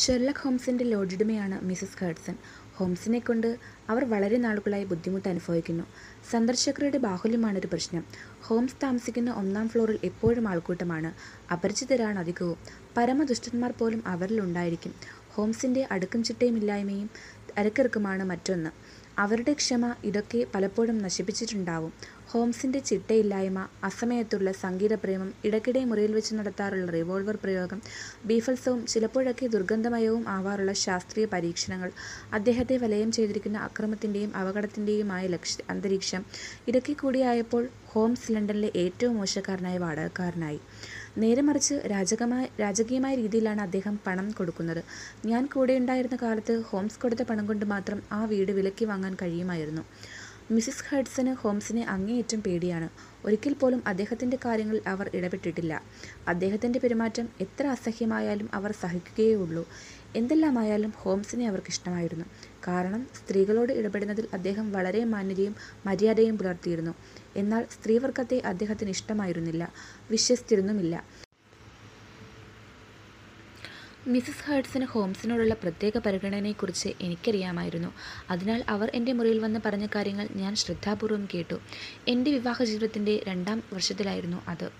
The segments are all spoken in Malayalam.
ഷെർലക് ഹോംസിന്റെ ലോഡ്ജിഡുമയാണ് മിസസ് ഹേഡ്സൺ ഹോംസിനെ കൊണ്ട് അവർ വളരെ നാളുകളായി ബുദ്ധിമുട്ട് അനുഭവിക്കുന്നു. സന്ദർശകരുടെ ബാഹുല്യമാണ് ഒരു പ്രശ്നം. ഹോംസ് താമസിക്കുന്ന ഒന്നാം ഫ്ലോറിൽ എപ്പോഴും ആൾക്കൂട്ടമാണ്. അപരിചിതരാണ് അധികവും. പരമദുഷ്ടന്മാർ പോലും അവരിലുണ്ടായിരിക്കും ഹോംസിന്റെ അടുക്കും ചിട്ടയുമില്ലായ്മയും അരക്കിറുക്കുമാണ് മറ്റൊന്ന്. അവരുടെ ക്ഷമ ഇതൊക്കെ പലപ്പോഴും നശിപ്പിച്ചിട്ടുണ്ടാവും. ഹോംസിന്റെ ചിട്ടയില്ലായ്മ അസമയത്തുള്ള സംഗീതപ്രേമം ഇടയ്ക്കിടെ മുറിയിൽ വെച്ച് നടത്താറുള്ള റിവോൾവർ പ്രയോഗം ബീഫൽസവും ചിലപ്പോഴൊക്കെ ദുർഗന്ധമയവും ആവാറുള്ള ശാസ്ത്രീയ പരീക്ഷണങ്ങൾ അദ്ദേഹത്തെ വലയം ചെയ്തിരിക്കുന്ന അക്രമത്തിന്റെയും അപകടത്തിന്റെയുമായ ലക്ഷ അന്തരീക്ഷം ഇതൊക്കെ കൂടിയായപ്പോൾ ഹോംസ് ലണ്ടനിലെ ഏറ്റവും മോശക്കാരനായ വാടകക്കാരനായി. നേരെ മറിച്ച് രാജകമായ രാജകീയമായ രീതിയിലാണ് അദ്ദേഹം പണം കൊടുക്കുന്നത്. ഞാൻ കൂടെ ഉണ്ടായിരുന്ന കാലത്ത് ഹോംസ് കൊടുത്ത പണം കൊണ്ട് മാത്രം ആ വീട് വിലക്കി വാങ്ങാൻ കഴിയുമായിരുന്നു. മിസ്സിസ് ഹേഡ്സന് ഹോംസിനെ അങ്ങേയറ്റം പേടിയാണ്. ഒരിക്കൽ പോലും അദ്ദേഹത്തിന്റെ കാര്യങ്ങളിൽ അവർ ഇടപെട്ടിട്ടില്ല. അദ്ദേഹത്തിന്റെ പെരുമാറ്റം എത്ര അസഹ്യമായാലും അവർ സഹിക്കുകയേ ഉള്ളൂ എന്തെല്ലാമായാലും ഹോംസിനെ അവർക്ക് ഇഷ്ടമായിരുന്നു കാരണം സ്ത്രീകളോട് ഇടപെടുന്നതിൽ അദ്ദേഹം വളരെ മാന്യതയും മര്യാദയും പുലർത്തിയിരുന്നു. എന്നാൽ സ്ത്രീവർഗത്തെ അദ്ദേഹത്തിന് ഇഷ്ടമായിരുന്നില്ല. വിശ്വസിച്ചിരുന്നുമില്ല. മിസസ് ഹേർട്സിന് ഹോംസിനോടുള്ള പ്രത്യേക പരിഗണനയെക്കുറിച്ച് എനിക്കറിയാമായിരുന്നു. അതിനാൽ അവർ എന്റെ മുറിയിൽ വന്ന് പറഞ്ഞ കാര്യങ്ങൾ ഞാൻ ശ്രദ്ധാപൂർവം കേട്ടു. എന്റെ വിവാഹ ജീവിതത്തിന്റെ രണ്ടാം വർഷത്തിലായിരുന്നു അത്.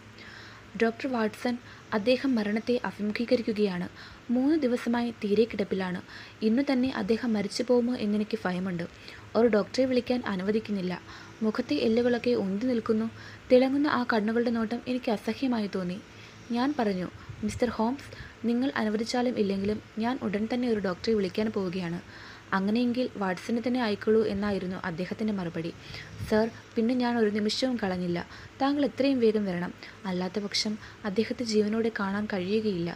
ഡോക്ടർ വാട്സൺ അദ്ദേഹം മരണത്തെ അഭിമുഖീകരിക്കുകയാണ്. മൂന്ന് ദിവസമായി തീരെ കിടപ്പിലാണ്. ഇന്നു തന്നെ അദ്ദേഹം മരിച്ചു പോകുമോ എന്നെനിക്ക് ഭയമുണ്ട്. ഒരു ഡോക്ടറെ വിളിക്കാൻ അനുവദിക്കുന്നില്ല. മുഖത്തെ എല്ലുകളൊക്കെ ഉന്തി നിൽക്കുന്നു. തിളങ്ങുന്ന ആ കണ്ണുകളുടെ നോട്ടം എനിക്ക് അസഹ്യമായി തോന്നി. ഞാൻ പറഞ്ഞു മിസ്റ്റർ ഹോംസ് നിങ്ങൾ അനുവദിച്ചാലും ഇല്ലെങ്കിലും ഞാൻ ഉടൻ തന്നെ ഒരു ഡോക്ടറെ വിളിക്കാൻ പോവുകയാണ്. അങ്ങനെയെങ്കിൽ വാട്സനെ തന്നെ അയക്കുള്ളൂ എന്നായിരുന്നു അദ്ദേഹത്തിന്റെ മറുപടി. സർ പിന്നെ ഞാൻ ഒരു നിമിഷവും കളഞ്ഞില്ല. താങ്കൾ എത്രയും വേഗം വരണം. അല്ലാത്ത പക്ഷം അദ്ദേഹത്തെ ജീവനോടെ കാണാൻ കഴിയുകയില്ല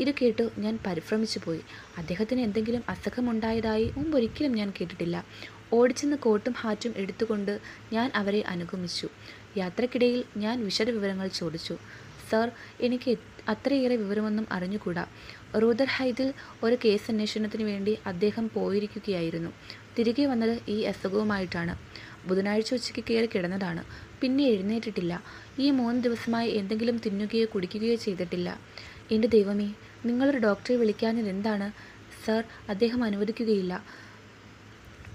ഇത് കേട്ടു ഞാൻ പരിഭ്രമിച്ചു പോയി അദ്ദേഹത്തിന് എന്തെങ്കിലും അസുഖമുണ്ടായതായി മുമ്പൊരിക്കലും ഞാൻ കേട്ടിട്ടില്ല. ഓടിച്ചെന്ന് കോട്ടും ഹാറ്റും എടുത്തുകൊണ്ട് ഞാൻ അവരെ അനുഗമിച്ചു. യാത്രക്കിടയിൽ ഞാൻ വിശദ വിവരങ്ങൾ ചോദിച്ചു. സർ എനിക്ക് അത്രയേറെ വിവരമൊന്നും അറിഞ്ഞുകൂടാ. റൂദർ ഹൈദിൽ ഒരു കേസ് അന്വേഷണത്തിന് വേണ്ടി അദ്ദേഹം പോയിരിക്കുകയായിരുന്നു. തിരികെ വന്നത് ഈ അസുഖവുമായിട്ടാണ്. ബുധനാഴ്ച ഉച്ചയ്ക്ക് കയറി കിടന്നതാണ്. പിന്നെ എഴുന്നേറ്റിട്ടില്ല. ഈ മൂന്ന് ദിവസമായി എന്തെങ്കിലും തിന്നുകയോ കുടിക്കുകയോ ചെയ്തിട്ടില്ല. എന്റെ ദൈവമേ നിങ്ങളൊരു ഡോക്ടറെ വിളിക്കാഞ്ഞത് എന്താണ് സർ അദ്ദേഹം അനുവദിക്കുകയില്ല.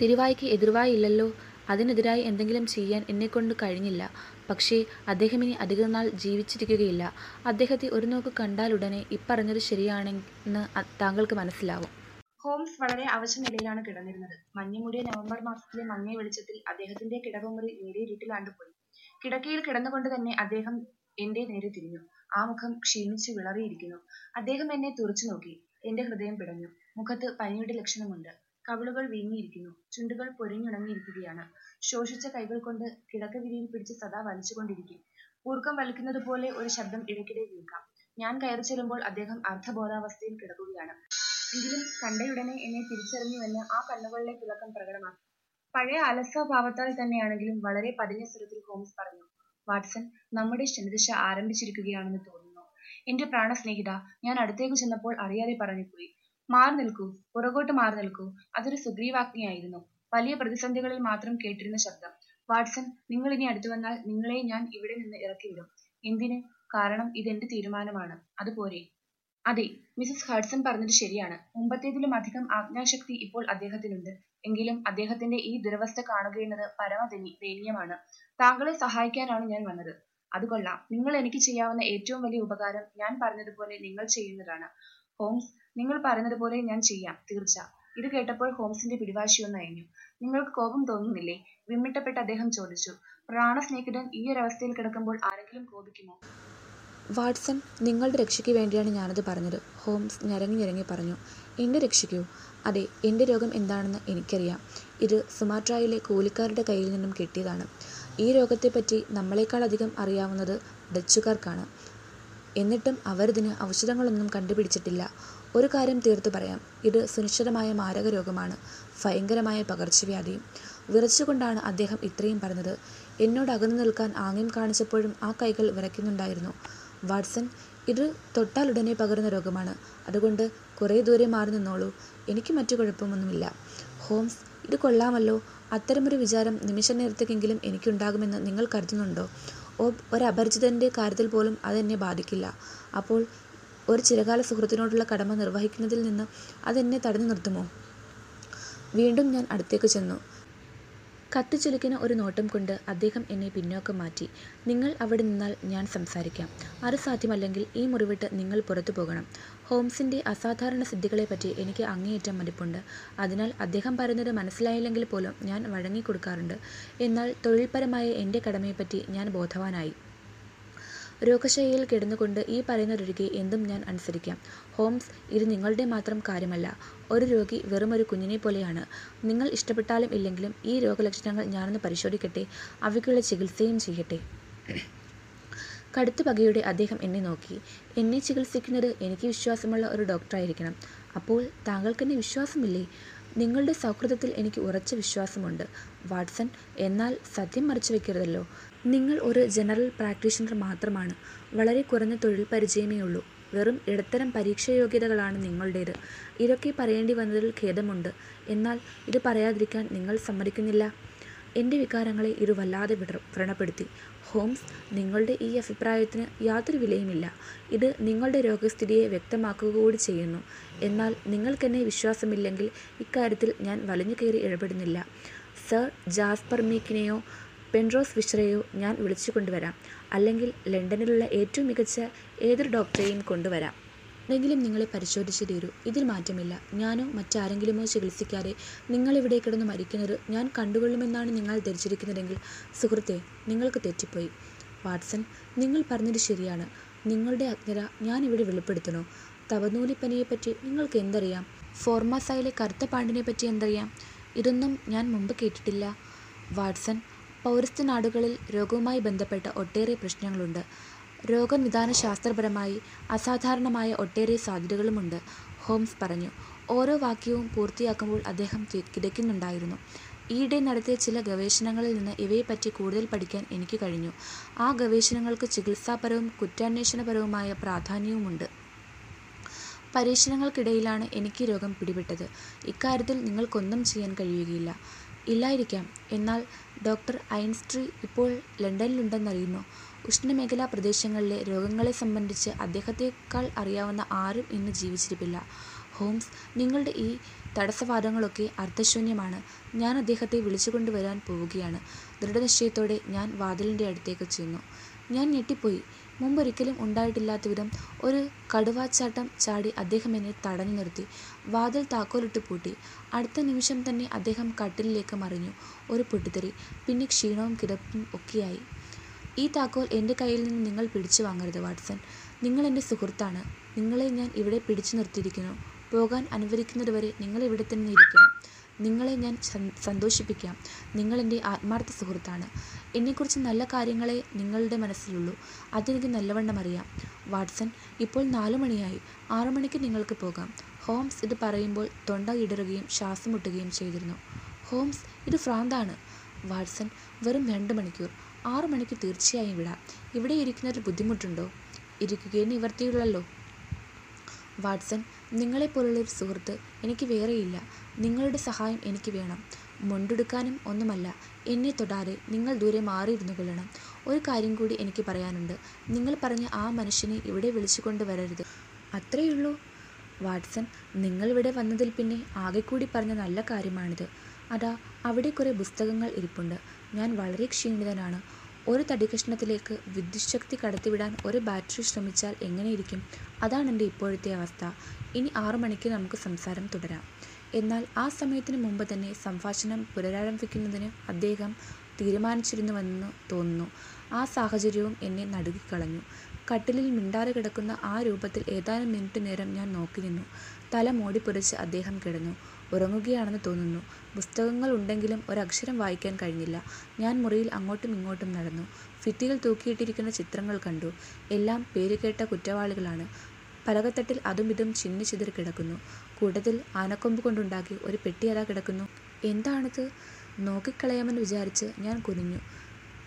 തിരുവായ്ക്ക് എതിർവായില്ലല്ലോ. അതിനെതിരായി എന്തെങ്കിലും ചെയ്യാൻ എന്നെക്കൊണ്ട് കഴിഞ്ഞില്ല. പക്ഷേ അദ്ദേഹം ഇനി അധികനാൾ ജീവിച്ചിരിക്കുകയില്ല. അദ്ദേഹത്തെ ഒരു നോക്ക് കണ്ടാലുടനെ ഇപ്പറഞ്ഞത് ശരിയാണെന്ന് താങ്കൾക്ക് മനസ്സിലാവും. ഹോംസ് വളരെ അവശ നിലയിലാണ് കിടന്നിരുന്നത്. മഞ്ഞുമൂടിയ നവംബർ മാസത്തിലെ മങ്ങിയ വെളിച്ചത്തിൽ അദ്ദേഹത്തിന്റെ കിടവുമുറി നേരിയ ഇരുട്ടിലാണ്ടുപോയി കിടക്കയിൽ കിടന്നുകൊണ്ട് തന്നെ അദ്ദേഹം എന്റെ നേരെ തിരിഞ്ഞു. ആ മുഖം ക്ഷീണിച്ച് വിളറിയിരിക്കുന്നു. അദ്ദേഹം എന്നെ തുറച്ചു നോക്കി. എന്റെ ഹൃദയം പിടഞ്ഞു. മുഖത്ത് പനിയുടെ ലക്ഷണമുണ്ട്. കവിളുകൾ വീങ്ങിയിരിക്കുന്നു. ചുണ്ടുകൾ പൊരിഞ്ഞുണങ്ങിയിരിക്കുകയാണ്. ശോഷിച്ച കൈകൾ കൊണ്ട് കിടക്ക വിരിയിൽ പിടിച്ച് സദാ വലിച്ചുകൊണ്ടിരിക്കും. ഊർക്കം വലിക്കുന്നത് പോലെ ഒരു ശബ്ദം ഇടയ്ക്കിടെ കേൾക്കാം. ഞാൻ കയറി ചെല്ലുമ്പോൾ അദ്ദേഹം അർദ്ധബോധാവസ്ഥയിൽ കിടക്കുകയാണ്. എങ്കിലും കണ്ടയുടനെ എന്നെ തിരിച്ചറിഞ്ഞുവെന്ന് ആ കണ്ണുകളിലെ തിളക്കം പ്രകടമാക്കി. പഴയ അലസഭാവത്താൽ തന്നെയാണെങ്കിലും വളരെ പതിഞ്ഞ സ്വരത്തിൽ ഹോംസ് പറഞ്ഞു വാട്സൺ നമ്മുടെ ശനിദശ ആരംഭിച്ചിരിക്കുകയാണെന്ന് തോന്നുന്നു. എന്റെ പ്രാണസ്നേഹിത ഞാൻ അടുത്തേക്ക് ചെന്നപ്പോൾ അറിയാതെ പറഞ്ഞുപോയി. മാറി നിൽക്കൂ. പുറകോട്ട് മാറി നിൽക്കൂ. അതൊരു സുഗ്രീവാജ്ഞയായിരുന്നു. വലിയ പ്രതിസന്ധികളിൽ മാത്രം കേട്ടിരുന്ന ശബ്ദം. വാട്സൺ നിങ്ങൾ ഇനി അടുത്തു വന്നാൽ നിങ്ങളെ ഞാൻ ഇവിടെ നിന്ന് ഇറക്കിവിടും. എന്തിന്? കാരണം ഇതെന്റെ തീരുമാനമാണ്. അതുപോരെ. അതെ മിസസ് ഹഡ്സൺ പറഞ്ഞത് ശരിയാണ്. മുമ്പത്തേതിലും അധികം ആജ്ഞാശക്തി ഇപ്പോൾ അദ്ദേഹത്തിനുണ്ട്. എങ്കിലും അദ്ദേഹത്തിന്റെ ഈ ദുരവസ്ഥ കാണുകയെന്നത് പരമ ദയനീയമാണ്. താങ്കളെ സഹായിക്കാനാണ് ഞാൻ വന്നത്. അത് കൊള്ളാം. നിങ്ങൾ എനിക്ക് ചെയ്യാവുന്ന ഏറ്റവും വലിയ ഉപകാരം ഞാൻ പറഞ്ഞതുപോലെ നിങ്ങൾ ചെയ്യുന്നതാണ്. ഹോംസ് നിങ്ങൾ പറയുന്നത് പോലെ ഞാൻ ചെയ്യാം. തീർച്ച. ഇത് കേട്ടപ്പോൾ ഹോംസിന്റെ പിടിവാശിയൊന്ന് അയഞ്ഞു. നിങ്ങൾക്ക് കോപം തോന്നുന്നില്ലേ? വിമ്മിട്ടപ്പെട്ട് അദ്ദേഹം ചോദിച്ചു. പ്രാണസ്നേഹിതൻ ഈ ഒരവസ്ഥയിൽ കിടക്കുമ്പോൾ ആരെങ്കിലും കോപിക്കുമോ? വാട്സൺ നിങ്ങളുടെ രക്ഷയ്ക്ക് വേണ്ടിയാണ് ഞാനത് പറഞ്ഞത്. ഹോംസ് ഞരങ്ങി ഞരങ്ങി പറഞ്ഞു. എന്റെ രക്ഷയ്ക്കോ? അതെ എന്റെ രോഗം എന്താണെന്ന് എനിക്കറിയാം. ഇത് സുമാട്രായിലെ കൂലിക്കാരുടെ കയ്യിൽ നിന്നും കിട്ടിയതാണ്. ഈ രോഗത്തെപ്പറ്റി നമ്മളെക്കാൾ അധികം അറിയാവുന്നത് ഡച്ചുകാർക്കാണ്. എന്നിട്ടും അവരിതിന് ഔഷധങ്ങളൊന്നും കണ്ടുപിടിച്ചിട്ടില്ല. ഒരു കാര്യം തീർത്തു പറയാം. ഇത് സുനിശ്ചിതമായ മാരക രോഗമാണ് ഭയങ്കരമായ പകർച്ചവ്യാധിയും. വിറച്ചുകൊണ്ടാണ് അദ്ദേഹം ഇത്രയും പറഞ്ഞത്. എന്നോട് അകന്നു നിൽക്കാൻ ആംഗ്യം കാണിച്ചപ്പോഴും ആ കൈകൾ വിറയ്ക്കുന്നുണ്ടായിരുന്നു. വാട്സൺ ഇത് തൊട്ടാലുടനെ പകരുന്ന രോഗമാണ്. അതുകൊണ്ട് കുറേ ദൂരെ മാറി നിന്നോളൂ. എനിക്ക് മറ്റു കുഴപ്പമൊന്നുമില്ല. ഹോംസ് ഇത് കൊള്ളാമല്ലോ. അത്തരമൊരു വിചാരം നിമിഷ നേരത്തേക്കെങ്കിലും എനിക്കുണ്ടാകുമെന്ന് നിങ്ങൾ കരുതുന്നുണ്ടോ? ഒരപരിചിതന്റെ കാര്യത്തിൽ പോലും അതെന്നെ ബാധിക്കില്ല. അപ്പോൾ ഒരു ചിരകാല സുഹൃത്തിനോടുള്ള കടമ നിർവഹിക്കുന്നതിൽ നിന്ന് അതെന്നെ തടഞ്ഞു നിർത്തുമോ? വീണ്ടും ഞാൻ അടുത്തേക്ക് ചെന്നു. കത്തിച്ചൊലിക്കുന്ന ഒരു നോട്ടം കൊണ്ട് അദ്ദേഹം എന്നെ പിന്നോക്കം മാറ്റി. നിങ്ങൾ അവിടെ നിന്നാൽ ഞാൻ സംസാരിക്കാം. അത് സാധ്യമല്ലെങ്കിൽ ഈ മുറിവിട്ട് നിങ്ങൾ പുറത്തു പോകണം. ഹോംസിന്റെ അസാധാരണ സിദ്ധികളെപ്പറ്റി എനിക്ക് അങ്ങേയറ്റം മതിപ്പുണ്ട് അതിനാൽ അദ്ദേഹം പറയുന്നത് മനസ്സിലായില്ലെങ്കിൽ പോലും ഞാൻ വഴങ്ങിക്കൊടുക്കാറുണ്ട്. എന്നാൽ തൊഴിൽപരമായ എന്റെ കടമയെപ്പറ്റി ഞാൻ ബോധവാനായി. രോഗശയ്യയിൽ കിടന്നുകൊണ്ട് ഈ പറയുന്ന പറയുന്നതൊഴികെ എന്തും ഞാൻ അനുസരിക്കാം. ഹോംസ് ഇത് നിങ്ങളുടെ മാത്രം കാര്യമല്ല. ഒരു രോഗി വെറുമൊരു കുഞ്ഞിനെ പോലെയാണ്. നിങ്ങൾ ഇഷ്ടപ്പെട്ടാലും ഇല്ലെങ്കിലും ഈ രോഗലക്ഷണങ്ങൾ ഞാനൊന്ന് പരിശോധിക്കട്ടെ. അവയ്ക്കുള്ള ചികിത്സയും ചെയ്യട്ടെ. കടുത്ത പകയോടെ അദ്ദേഹം എന്നെ നോക്കി. എന്നെ ചികിത്സിക്കുന്നത് എനിക്ക് വിശ്വാസമുള്ള ഒരു ഡോക്ടറായിരിക്കണം. അപ്പോൾ താങ്കൾക്ക് എന്നെ വിശ്വാസമില്ലേ? നിങ്ങളുടെ സൗഹൃദത്തിൽ എനിക്ക് ഉറച്ച വിശ്വാസമുണ്ട്. വാട്സൺ എന്നാൽ സത്യം മറച്ചു വെക്കരുതല്ലോ. നിങ്ങൾ ഒരു ജനറൽ പ്രാക്ടീഷണർ മാത്രമാണ്. വളരെ കുറഞ്ഞ തൊഴിൽ പരിചയമേ ഉള്ളൂ വെറും ഇടത്തരം പരീക്ഷായോഗ്യതകളാണ് നിങ്ങളുടേത്. ഇതൊക്കെ പറയേണ്ടി വന്നതിൽ ഖേദമുണ്ട്. എന്നാൽ ഇത് പറയാതിരിക്കാൻ നിങ്ങൾ സമ്മതിക്കുന്നില്ല. എന്റെ വികാരങ്ങളെ ഇത് വല്ലാതെ വ്രണപ്പെടുത്തി. ഹോംസ് നിങ്ങളുടെ ഈ അഭിപ്രായത്തിന് യാതൊരു വിലയുമില്ല. ഇത് നിങ്ങളുടെ രോഗസ്ഥിതിയെ വ്യക്തമാക്കുക കൂടി ചെയ്യുന്നു. എന്നാൽ നിങ്ങൾക്കെന്നെ വിശ്വാസമില്ലെങ്കിൽ ഇക്കാര്യത്തിൽ ഞാൻ വലിഞ്ഞു കയറി ഇടപെടുന്നില്ല. സർ ജാസ്പർ മീക്കിനെയോ പെൻറോസ് ഫിഷറെയോ ഞാൻ വിളിച്ചു കൊണ്ടുവരാം. അല്ലെങ്കിൽ ലണ്ടനിലുള്ള ഏറ്റവും മികച്ച ഏതൊരു ഡോക്ടറെയും കൊണ്ടുവരാം. എന്തെങ്കിലും നിങ്ങളെ പരിശോധിച്ചു തീരൂ ഇതിൽ മാറ്റമില്ല. ഞാനോ മറ്റാരെങ്കിലുമോ ചികിത്സിക്കാതെ നിങ്ങളിവിടെ കിടന്ന് മരിക്കുന്നത് ഞാൻ കണ്ടുകൊള്ളുമെന്നാണ് നിങ്ങൾ ധരിച്ചിരിക്കുന്നതെങ്കിൽ സുഹൃത്തെ നിങ്ങൾക്ക് തെറ്റിപ്പോയി. വാട്സൺ നിങ്ങൾ പറഞ്ഞത് ശരിയാണ്. നിങ്ങളുടെ അജ്ഞത ഞാനിവിടെ വെളിപ്പെടുത്തണോ തവനൂലിപ്പനിയെപ്പറ്റി നിങ്ങൾക്ക് എന്തറിയാം? ഫോർമാസയിലെ കറുത്ത പാണ്ടിനെ പറ്റി എന്തറിയാം? ഇതൊന്നും ഞാൻ മുമ്പ് കേട്ടിട്ടില്ല. വാട്സൺ പൗരസ്ത്യ നാടുകളിൽ രോഗവുമായി ബന്ധപ്പെട്ട ഒട്ടേറെ പ്രശ്നങ്ങളുണ്ട്. രോഗനിദാന ശാസ്ത്രപരമായി അസാധാരണമായ ഒട്ടേറെ സാധ്യതകളുമുണ്ട് ഹോംസ് പറഞ്ഞു. ഓരോ വാക്യവും പൂർത്തിയാക്കുമ്പോൾ അദ്ദേഹം കിടക്കുന്നുണ്ടായിരുന്നു ഈയിടെ നടത്തിയ ചില ഗവേഷണങ്ങളിൽ നിന്ന് ഇവയെപ്പറ്റി കൂടുതൽ പഠിക്കാൻ എനിക്ക് കഴിഞ്ഞു. ആ ഗവേഷണങ്ങൾക്ക് ചികിത്സാപരവും കുറ്റാന്വേഷണപരവുമായ പ്രാധാന്യവുമുണ്ട്. പരീക്ഷണങ്ങൾക്കിടയിലാണ് എനിക്ക് രോഗം പിടിപെട്ടത്. ഇക്കാര്യത്തിൽ നിങ്ങൾക്കൊന്നും ചെയ്യാൻ കഴിയുകയില്ല. ഇല്ലായിരിക്കാം. എന്നാൽ ഡോക്ടർ ഐൻസ്ട്രീ ഇപ്പോൾ ലണ്ടനിലുണ്ടെന്നറിയുന്നു. ഉഷ്ണമേഖലാ പ്രദേശങ്ങളിലെ രോഗങ്ങളെ സംബന്ധിച്ച് അദ്ദേഹത്തെക്കാൾ അറിയാവുന്ന ആരും ഇന്ന് ജീവിച്ചിരിപ്പില്ല. ഹോംസ് നിങ്ങളുടെ ഈ തടസ്സവാദങ്ങളൊക്കെ അർത്ഥശൂന്യമാണ് ഞാൻ അദ്ദേഹത്തെ വിളിച്ചുകൊണ്ടുവരാൻ പോവുകയാണ്. ദൃഢനിശ്ചയത്തോടെ ഞാൻ വാതിലിന്റെ അടുത്തേക്ക് ചെന്നു. ഞാൻ ഞെട്ടിപ്പോയി. മുമ്പൊരിക്കലും ഉണ്ടായിട്ടില്ലാത്ത വിധം ഒരു കടുവാച്ചാട്ടം ചാടി അദ്ദേഹം എന്നെ തടഞ്ഞു നിർത്തി. വാതിൽ താക്കോലിട്ട് പൂട്ടി. അടുത്ത നിമിഷം തന്നെ അദ്ദേഹം കട്ടിലിലേക്ക് മറിഞ്ഞു. ഒരു പൊട്ടിത്തെറി. പിന്നെ ക്ഷീണവും കിടപ്പും ഒക്കെയായി. ഈ താക്കോൽ എന്റെ കയ്യിൽ നിന്ന് നിങ്ങൾ പിടിച്ചു വാങ്ങരുത് വാട്സൺ. നിങ്ങൾ എന്റെ സുഹൃത്താണ്. നിങ്ങളെ ഞാൻ ഇവിടെ പിടിച്ചു നിർത്തിയിരിക്കുന്നു. പോകാൻ അനുവദിക്കുന്നതുവരെ നിങ്ങൾ ഇവിടെ തന്നെ ഇരിക്കണം. നിങ്ങളെ ഞാൻ സന്തോഷിപ്പിക്കാം. നിങ്ങൾ എന്റെ ആത്മാർത്ഥ സുഹൃത്താണ്. എന്നെക്കുറിച്ച് നല്ല കാര്യങ്ങളെ നിങ്ങളുടെ മനസ്സിലുള്ളൂ. അതെനിക്ക് നല്ലവണ്ണം അറിയാം. വാട്സൺ ഇപ്പോൾ നാലു മണിയായി. ആറു മണിക്ക് നിങ്ങൾക്ക് പോകാം. ഹോംസ് ഇത് പറയുമ്പോൾ തൊണ്ട ഇടറുകയും ശ്വാസം മുട്ടുകയും ചെയ്തിരുന്നു. ഹോംസ് ഇത് ഭ്രാന്താണ്. വാട്സൺ വെറും രണ്ട് മണിക്കൂർ. ആറു മണിക്ക് തീർച്ചയായും വിടാം. ഇവിടെ ഇരിക്കുന്നതിൽ ബുദ്ധിമുട്ടുണ്ടോ? ഇരിക്കുകയും നിവർത്തിയുള്ളല്ലോ. വാട്സൺ നിങ്ങളെപ്പോലുള്ള ഒരു സുഹൃത്ത് എനിക്ക് വേറെയില്ല. നിങ്ങളുടെ സഹായം എനിക്ക് വേണം. മുണ്ടെടുക്കാനും ഒന്നുമല്ല. എന്നെ തൊടാതെ നിങ്ങൾ ദൂരെ മാറിയിരുന്നു കൊള്ളണം ഒരു കാര്യം കൂടി എനിക്ക് പറയാനുണ്ട്. നിങ്ങൾ പറഞ്ഞ ആ മനുഷ്യനെ ഇവിടെ വിളിച്ചു കൊണ്ടുവരരുത് അത്രയുള്ളൂ. വാട്സൺ നിങ്ങളിവിടെ വന്നതിൽ പിന്നെ ആകെ കൂടി പറഞ്ഞ നല്ല കാര്യമാണിത്. അതാ അവിടെ കുറേ പുസ്തകങ്ങൾ ഇരിപ്പുണ്ട്. ഞാൻ വളരെ ക്ഷീണിതനാണ്. ഒരു തടികഷ്ണത്തിലേക്ക് വിദ്യുച്ഛക്തി കടത്തിവിടാൻ ഒരു ബാറ്ററി ശ്രമിച്ചാൽ എങ്ങനെയിരിക്കും? അതാണ് എന്റെ ഇപ്പോഴത്തെ അവസ്ഥ. ഇനി ആറു മണിക്ക് നമുക്ക് സംസാരം തുടരാം. എന്നാൽ ആ സമയത്തിന് മുമ്പ് തന്നെ സംഭാഷണം പുനരാരംഭിക്കുന്നതിന് അദ്ദേഹം തീരുമാനിച്ചിരുന്നുവെന്ന് തോന്നുന്നു. ആ സാഹചര്യവും എന്നെ നടുക്കിക്കളഞ്ഞു കട്ടിലിൽ മിണ്ടാതെ കിടക്കുന്ന ആ രൂപത്തിൽ ഏതാനും മിനിറ്റ് നേരം ഞാൻ നോക്കി നിന്നു. തല മോടിപ്പുരച്ച് അദ്ദേഹം കിടന്നു. ഉറങ്ങുകയാണെന്ന് തോന്നുന്നു. പുസ്തകങ്ങൾ ഉണ്ടെങ്കിലും ഒരക്ഷരം വായിക്കാൻ കഴിഞ്ഞില്ല. ഞാൻ മുറിയിൽ അങ്ങോട്ടും ഇങ്ങോട്ടും നടന്നു. ഭിത്തിയിൽ തൂക്കിയിട്ടിരിക്കുന്ന ചിത്രങ്ങൾ കണ്ടു. എല്ലാം പേരുകേട്ട കുറ്റവാളികളാണ്. പലകത്തട്ടിൽ അതും ഇതും ചിന്നി ചിതറി കിടക്കുന്നു. കൂട്ടത്തിൽ ആനക്കൊമ്പ് കൊണ്ടുണ്ടാക്കി ഒരു പെട്ടി അതാ കിടക്കുന്നു. എന്താണിത്? നോക്കിക്കളയാമെന്ന് വിചാരിച്ച് ഞാൻ കുനിഞ്ഞു.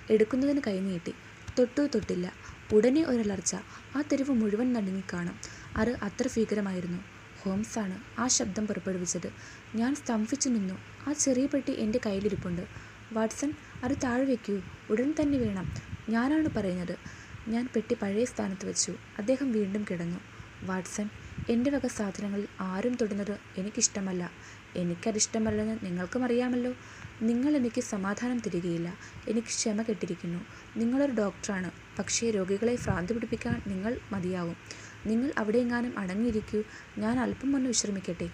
എടുക്കുന്നതിന് കൈനീട്ടി തൊട്ടു തൊട്ടില്ല. ഉടനെ ഒരലർച്ച ആ തെരുവ് മുഴുവൻ നടുങ്ങിക്കാണും അത് അത്ര ഭീകരമായിരുന്നു. ഹോംസാണ് ആ ശബ്ദം പുറപ്പെടുവിച്ചത്. ഞാൻ സ്തംഭിച്ചു നിന്നു. ആ ചെറിയ പെട്ടി എന്റെ കയ്യിലിരിപ്പുണ്ട്. വാട്സൺ അത് താഴെ വയ്ക്കൂ ഉടൻ തന്നെ വേണം. ഞാനാണ് പറയുന്നത്. ഞാൻ പെട്ടി പഴയ സ്ഥാനത്ത് വെച്ചു. അദ്ദേഹം വീണ്ടും കിടന്നു. വാട്സൺ എന്റെ വക സാധനങ്ങളിൽ ആരും തൊടുന്നത് എനിക്കിഷ്ടമല്ല. എനിക്കതിഷ്ടമല്ലെന്ന് നിങ്ങൾക്കും അറിയാമല്ലോ. നിങ്ങൾ എനിക്ക് സമാധാനം തരികയില്ല. എനിക്ക് ക്ഷമ കെട്ടിരിക്കുന്നു. നിങ്ങളൊരു ഡോക്ടറാണ്. പക്ഷേ രോഗികളെ ഭ്രാന്ത് പിടിപ്പിക്കാൻ നിങ്ങൾ മതിയാവും. നിങ്ങൾ അവിടെയെങ്ങാനും അടങ്ങിയിരിക്കൂ. ഞാൻ അല്പം ഒന്ന് വിശ്രമിക്കട്ടെ.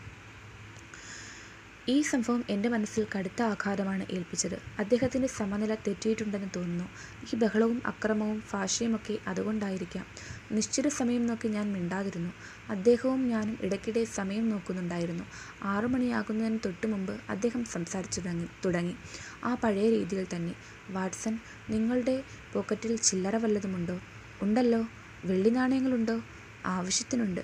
ഈ സംഭവം എന്റെ മനസ്സിൽ കടുത്ത ആഘാതമാണ് ഏൽപ്പിച്ചത്. അദ്ദേഹത്തിന്റെ സമനില തെറ്റിയിട്ടുണ്ടെന്ന് തോന്നുന്നു. ഈ ബഹളവും അക്രമവും ഭാഷയുമൊക്കെ അതുകൊണ്ടായിരിക്കാം. നിശ്ചിത സമയം നോക്കി ഞാൻ മിണ്ടാതിരുന്നു. അദ്ദേഹവും ഞാനും ഇടയ്ക്കിടെ സമയം നോക്കുന്നുണ്ടായിരുന്നു. ആറു മണിയാകുന്നതിന് തൊട്ടു മുമ്പ് അദ്ദേഹം സംസാരിച്ചു തുടങ്ങി തുടങ്ങി. ആ പഴയ രീതിയിൽ തന്നെ. വാട്സൺ നിങ്ങളുടെ പോക്കറ്റിൽ ചില്ലറ വല്ലതുമുണ്ടോ? ഉണ്ടല്ലോ. വെള്ളി നാണയങ്ങളുണ്ടോ? ആവശ്യത്തിനുണ്ട്.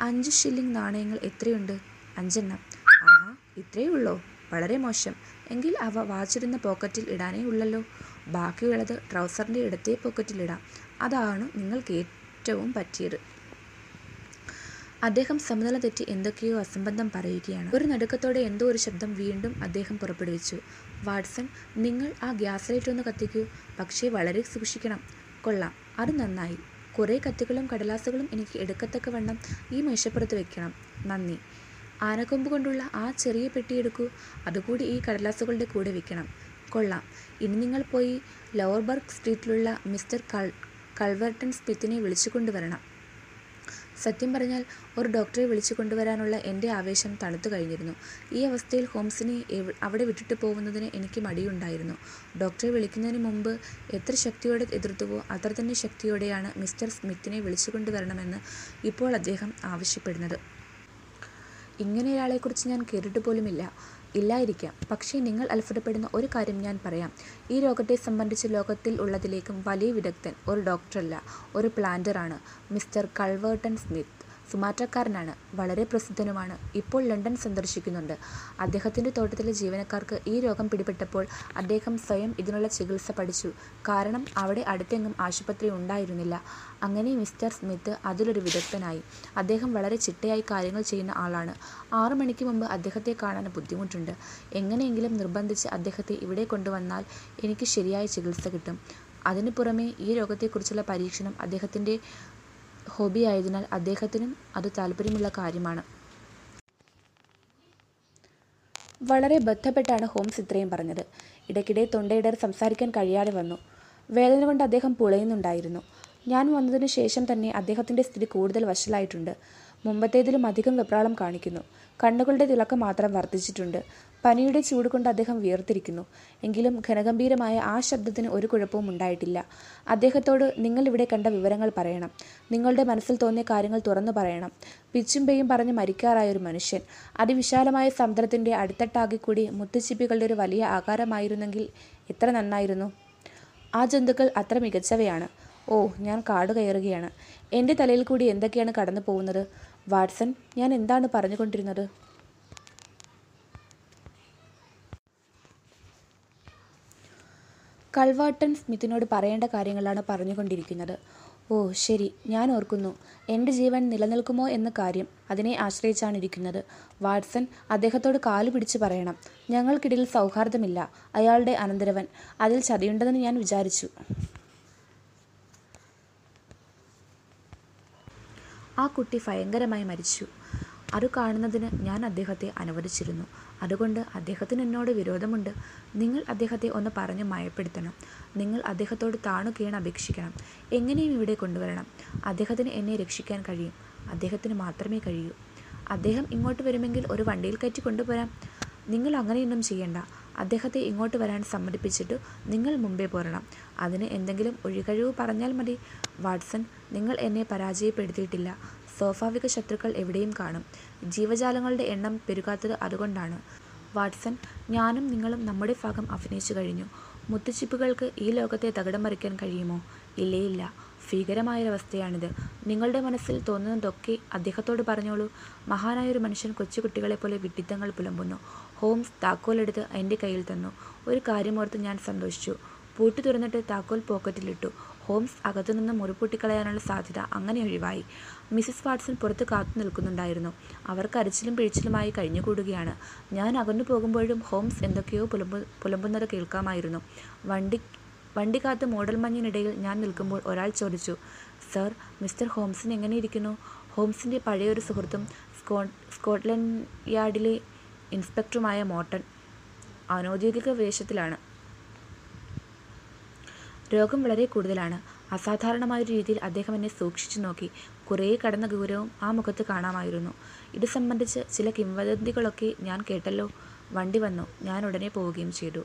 അഞ്ച് ഷില്ലിംഗ് നാണയങ്ങൾ എത്രയുണ്ട്? അഞ്ചെണ്ണം. ആഹാ ഇത്രയേ ഉള്ളോ? വളരെ മോശം. എങ്കിൽ അവ വാച്ചിരുന്ന പോക്കറ്റിൽ ഇടാനേ ഉള്ളല്ലോ. ബാക്കിയുള്ളത് ട്രൗസറിന്റെ ഇടത്തെ പോക്കറ്റിലിടാം അതാണ് നിങ്ങൾക്ക് ഏറ്റവും പറ്റിയത്. അദ്ദേഹം സമനില തെറ്റി എന്തൊക്കെയോ അസംബന്ധം പറയുകയാണ്. ഒരു നടുക്കത്തോടെ എന്തോ ഒരു ശബ്ദം വീണ്ടും അദ്ദേഹം പുറപ്പെടുവിച്ചു. വാട്സൺ നിങ്ങൾ ആ ഗ്യാസ് ലൈറ്റ് ഒന്ന് കത്തിക്കൂ. പക്ഷേ വളരെ സൂക്ഷിക്കണം. കൊള്ളാം. അത് നന്നായി. കുറേ കത്തുകളും കടലാസുകളും എനിക്ക് എടുക്കത്തക്കവണ്ണം ഈ മേശപ്പുറത്ത് വെക്കണം. നന്ദി. ആനക്കൊമ്പ് കൊണ്ടുള്ള ആ ചെറിയ പെട്ടി എടുക്കൂ. അതുകൂടി ഈ കടലാസുകളുടെ കൂടെ വെക്കണം. കൊള്ളാം. ഇനി നിങ്ങൾ പോയി ലോവർബർഗ് സ്ട്രീറ്റിലുള്ള മിസ്റ്റർ കൾ കൾവർട്ടൻ സ്മിത്തിനെ വിളിച്ചു കൊണ്ടുവരണം സത്യം പറഞ്ഞാൽ ഒരു ഡോക്ടറെ വിളിച്ചു കൊണ്ടുവരാനുള്ള എന്റെ ആവേശം തണുത്തു കഴിഞ്ഞിരുന്നു. ഈ അവസ്ഥയിൽ ഹോംസിനെ അവിടെ വിട്ടിട്ട് പോകുന്നതിന് എനിക്ക് മടിയുണ്ടായിരുന്നു. ഡോക്ടറെ വിളിക്കുന്നതിന് മുമ്പ് എത്ര ശക്തിയോടെ എതിർത്തുവോ അത്ര തന്നെ ശക്തിയോടെയാണ് മിസ്റ്റർ സ്മിത്തിനെ വിളിച്ചു കൊണ്ടുവരണമെന്ന് ഇപ്പോൾ അദ്ദേഹം ആവശ്യപ്പെടുന്നത്. ഇങ്ങനെയൊരാളെക്കുറിച്ച് ഞാൻ കേട്ടിട്ട് പോലുമില്ല. ഇല്ലായിരിക്കാം. പക്ഷേ നിങ്ങൾ അത്ഭുതപ്പെടുന്ന ഒരു കാര്യം ഞാൻ പറയാം. ഈ രോഗത്തെ സംബന്ധിച്ച് ലോകത്തിൽ ഉള്ളതിലേക്കും വലിയ വിദഗ്ധൻ ഒരു ഡോക്ടറല്ല ഒരു പ്ലാന്ററാണ്. Mister Culverton Smith. സുമാറ്റക്കാരനാണ് വളരെ പ്രസിദ്ധനുമാണ്. ഇപ്പോൾ ലണ്ടൻ സന്ദർശിക്കുന്നുണ്ട്. അദ്ദേഹത്തിന്റെ തോട്ടത്തിലെ ജീവനക്കാർക്ക് ഈ രോഗം പിടിപെട്ടപ്പോൾ അദ്ദേഹം സ്വയം ഇതിനുള്ള ചികിത്സ പഠിച്ചു. കാരണം അവിടെ അടുത്തെങ്ങും ആശുപത്രി ഉണ്ടായിരുന്നില്ല. അങ്ങനെ മിസ്റ്റർ സ്മിത്ത് അതിലൊരു വിദഗ്ധനായി. അദ്ദേഹം വളരെ ചിട്ടയായി കാര്യങ്ങൾ ചെയ്യുന്ന ആളാണ്. ആറു മണിക്ക് മുമ്പ് അദ്ദേഹത്തെ കാണാൻ ബുദ്ധിമുട്ടുണ്ട്. എങ്ങനെയെങ്കിലും നിർബന്ധിച്ച് അദ്ദേഹത്തെ ഇവിടെ കൊണ്ടുവന്നാൽ എനിക്ക് ശരിയായ ചികിത്സ കിട്ടും. അതിനു പുറമെ ഈ രോഗത്തെക്കുറിച്ചുള്ള പരീക്ഷണം അദ്ദേഹത്തിന്റെ ഹോബി ആയതിനാൽ അദ്ദേഹത്തിനും അത് താല്പര്യമുള്ള കാര്യമാണ്. വളരെ ബന്ധപ്പെട്ടാണ് ഹോംസ് ഇത്രയും പറഞ്ഞത്. ഇടയ്ക്കിടെ തൊണ്ടയിടർ സംസാരിക്കാൻ കഴിയാതെ വന്നു. വേദന കൊണ്ട് അദ്ദേഹം പുളയുന്നുണ്ടായിരുന്നു. ഞാൻ വന്നതിന് ശേഷം തന്നെ അദ്ദേഹത്തിന്റെ സ്ഥിതി കൂടുതൽ വഷളായിട്ടുണ്ട്. മുമ്പത്തേതിലും അധികം വെപ്രാളം കാണിക്കുന്നു. കണ്ണുകളുടെ തിളക്കം മാത്രം വർദ്ധിച്ചിട്ടുണ്ട്. പനിയുടെ ചൂട് കൊണ്ട് അദ്ദേഹം വിയർത്തിരിക്കുന്നു. എങ്കിലും ഘനഗംഭീരമായ ആ ശബ്ദത്തിന് ഒരു കുഴപ്പവും ഉണ്ടായിട്ടില്ല. അദ്ദേഹത്തോട് നിങ്ങൾ ഇവിടെ കണ്ട വിവരങ്ങൾ പറയണം. നിങ്ങളുടെ മനസ്സിൽ തോന്നിയ കാര്യങ്ങൾ തുറന്നു പറയണം. പിച്ചും പേയും പറഞ്ഞ് മരിക്കാറായ ഒരു മനുഷ്യൻ. അതിവിശാലമായ സമുദ്രത്തിന്റെ അടിത്തട്ടാകെ കൂടി മുത്തുച്ചിപ്പികളുടെ ഒരു വലിയ ആകാരമായിരുന്നെങ്കിൽ എത്ര നന്നായിരുന്നു. ആ ജന്തുക്കൾ അത്ര മികച്ചവയാണ്. ഓ ഞാൻ കാട് കയറുകയാണ്. എന്റെ തലയിൽ കൂടി എന്തൊക്കെയാണ് കടന്നു പോകുന്നത്? വാട്സൺ ഞാൻ എന്താണ് പറഞ്ഞുകൊണ്ടിരുന്നത്? കൾവാട്ടൻ സ്മിത്തിനോട് പറയേണ്ട കാര്യങ്ങളാണ് പറഞ്ഞുകൊണ്ടിരിക്കുന്നത്. ഓ ശരി ഞാൻ ഓർക്കുന്നു. എന്റെ ജീവൻ നിലനിൽക്കുമോ എന്ന കാര്യം അതിനെ ആശ്രയിച്ചാണ് ഇരിക്കുന്നത്. വാട്സൺ അദ്ദേഹത്തോട് കാലു പിടിച്ച് പറയണം. ഞങ്ങൾക്കിടയിൽ സൗഹാർദ്ദമില്ല. അയാളുടെ അനന്തരവൻ. അതിൽ ചതിയുണ്ടെന്ന് ഞാൻ വിചാരിച്ചു. ആ കുട്ടി ഭയങ്കരമായി മരിച്ചു. അത് കാണുന്നതിന് ഞാൻ അദ്ദേഹത്തെ അനുവദിച്ചിരുന്നു. അതുകൊണ്ട് അദ്ദേഹത്തിന് എന്നോട് വിരോധമുണ്ട്. നിങ്ങൾ അദ്ദേഹത്തെ ഒന്ന് പറഞ്ഞ് മയപ്പെടുത്തണം. നിങ്ങൾ അദ്ദേഹത്തോട് താണു കീണ് അപേക്ഷിക്കണം. എങ്ങനെയും ഇവിടെ കൊണ്ടുവരണം. അദ്ദേഹത്തിന് എന്നെ രക്ഷിക്കാൻ കഴിയും. അദ്ദേഹത്തിന് മാത്രമേ കഴിയൂ. അദ്ദേഹം ഇങ്ങോട്ട് വരുമെങ്കിൽ ഒരു വണ്ടിയിൽ കയറ്റി കൊണ്ടുപോരാം. നിങ്ങൾ അങ്ങനെയൊന്നും ചെയ്യണ്ട. അദ്ദേഹത്തെ ഇങ്ങോട്ട് വരാൻ സമ്മതിപ്പിച്ചിട്ട് നിങ്ങൾ മുമ്പേ പോരണം. അതിന് എന്തെങ്കിലും ഒഴികഴിവ് പറഞ്ഞാൽ മതി. വാട്സൺ നിങ്ങൾ എന്നെ പരാജയപ്പെടുത്തിയിട്ടില്ല. സ്വാഭാവിക ശത്രുക്കൾ എവിടെയും കാണും. ജീവജാലങ്ങളുടെ എണ്ണം പെരുകാത്തത് അതുകൊണ്ടാണ്. വാട്സൺ ഞാനും നിങ്ങളും നമ്മുടെ ഭാഗം അഭിനയിച്ചു കഴിഞ്ഞു. മുത്തുച്ചിപ്പുകൾക്ക് ഈ ലോകത്തെ തകിടം മറിക്കാൻ കഴിയുമോ? ഇല്ലേ ഇല്ല. ഭീകരമായൊരവസ്ഥയാണിത്. നിങ്ങളുടെ മനസ്സിൽ തോന്നുന്നതൊക്കെ അദ്ദേഹത്തോട് പറഞ്ഞോളൂ. മഹാനായൊരു മനുഷ്യൻ കൊച്ചുകുട്ടികളെ പോലെ വിഡ്ഢിത്തങ്ങൾ പുലമ്പുന്നു. ഹോംസ് താക്കോലെടുത്ത് എന്റെ കയ്യിൽ തന്നു. ഒരു കാര്യമോർത്ത് ഞാൻ സന്തോഷിച്ചു. പൂട്ടി തുറന്നിട്ട് താക്കോൽ പോക്കറ്റിലിട്ടു. ഹോംസ് അകത്തുനിന്ന് മുറിപൂട്ടിക്കളയാനുള്ള സാധ്യത അങ്ങനെ ഒഴിവായി. മിസ്സിസ് വാട്സൺ പുറത്ത് കാത്തു നിൽക്കുന്നുണ്ടായിരുന്നു. അവർ കരച്ചിലും പിഴിച്ചിലുമായി കഴിഞ്ഞുകൂടുകയാണ്. ഞാൻ അകന്നു പോകുമ്പോഴും ഹോംസ് എന്തൊക്കെയോ പുലമ്പു പുലമ്പുന്നത് കേൾക്കാമായിരുന്നു. വണ്ടി വണ്ടി കാത്ത് മൂടൽമഞ്ഞിനിടയിൽ ഞാൻ നിൽക്കുമ്പോൾ ഒരാൾ ചോദിച്ചു സർ മിസ്റ്റർ ഹോംസിന് എങ്ങനെയിരിക്കുന്നു? ഹോംസിന്റെ പഴയൊരു സുഹൃത്തും സ്കോ സ്കോട്ട്ലൻഡ് യാർഡിലെ ഇൻസ്പെക്ടറുമായ മോട്ടൺ അനൗദ്യോഗിക വേഷത്തിലാണ്. രോഗം വളരെ കൂടുതലാണ്. അസാധാരണമായ രീതിയിൽ അദ്ദേഹം എന്നെ സൂക്ഷിച്ചു നോക്കി. കുറേ കടന്ന ഗൗരവം ആ മുഖത്ത് കാണാമായിരുന്നു. ഇത് സംബന്ധിച്ച് ചില കിംവദന്തികളൊക്കെ ഞാൻ കേട്ടല്ലോ. വണ്ടി വന്നു. ഞാൻ ഉടനെ പോവുകയും ചെയ്തു.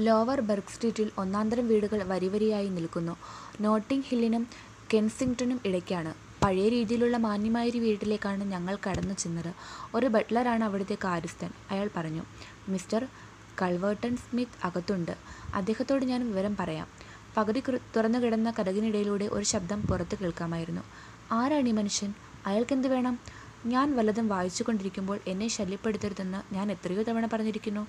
ലോവർ ബർഗ് സ്ട്രീറ്റിൽ ഒന്നാന്തരം വീടുകൾ വരിവരിയായി നിൽക്കുന്നു. നോട്ടിംഗ് ഹില്ലിനും കെൻസിങ്ടണും ഇടയ്ക്കാണ്. പഴയ രീതിയിലുള്ള മാന്യമായ ഒരു വീട്ടിലേക്കാണ് ഞങ്ങൾ കടന്നു ചെന്നത്. ഒരു ബട്ട്ലറാണ് അവിടുത്തെ കാര്യസ്ഥൻ അയാൾ പറഞ്ഞു. മിസ്റ്റർ കൾവേർട്ടൺ സ്മിത്ത് അകത്തുണ്ട്. അദ്ദേഹത്തോട് ഞാൻ വിവരം പറയാം. പകുതി തുറന്നു കിടന്ന കഥകിനിടയിലൂടെ ഒരു ശബ്ദം പുറത്ത് കേൾക്കാമായിരുന്നു. ആരാണ് ഈ മനുഷ്യൻ? അയാൾക്കെന്ത് വേണം? ഞാൻ വല്ലതും വായിച്ചു കൊണ്ടിരിക്കുമ്പോൾ എന്നെ ശല്യപ്പെടുത്തരുതെന്ന് ഞാൻ എത്രയോ തവണ പറഞ്ഞിരിക്കുന്നു.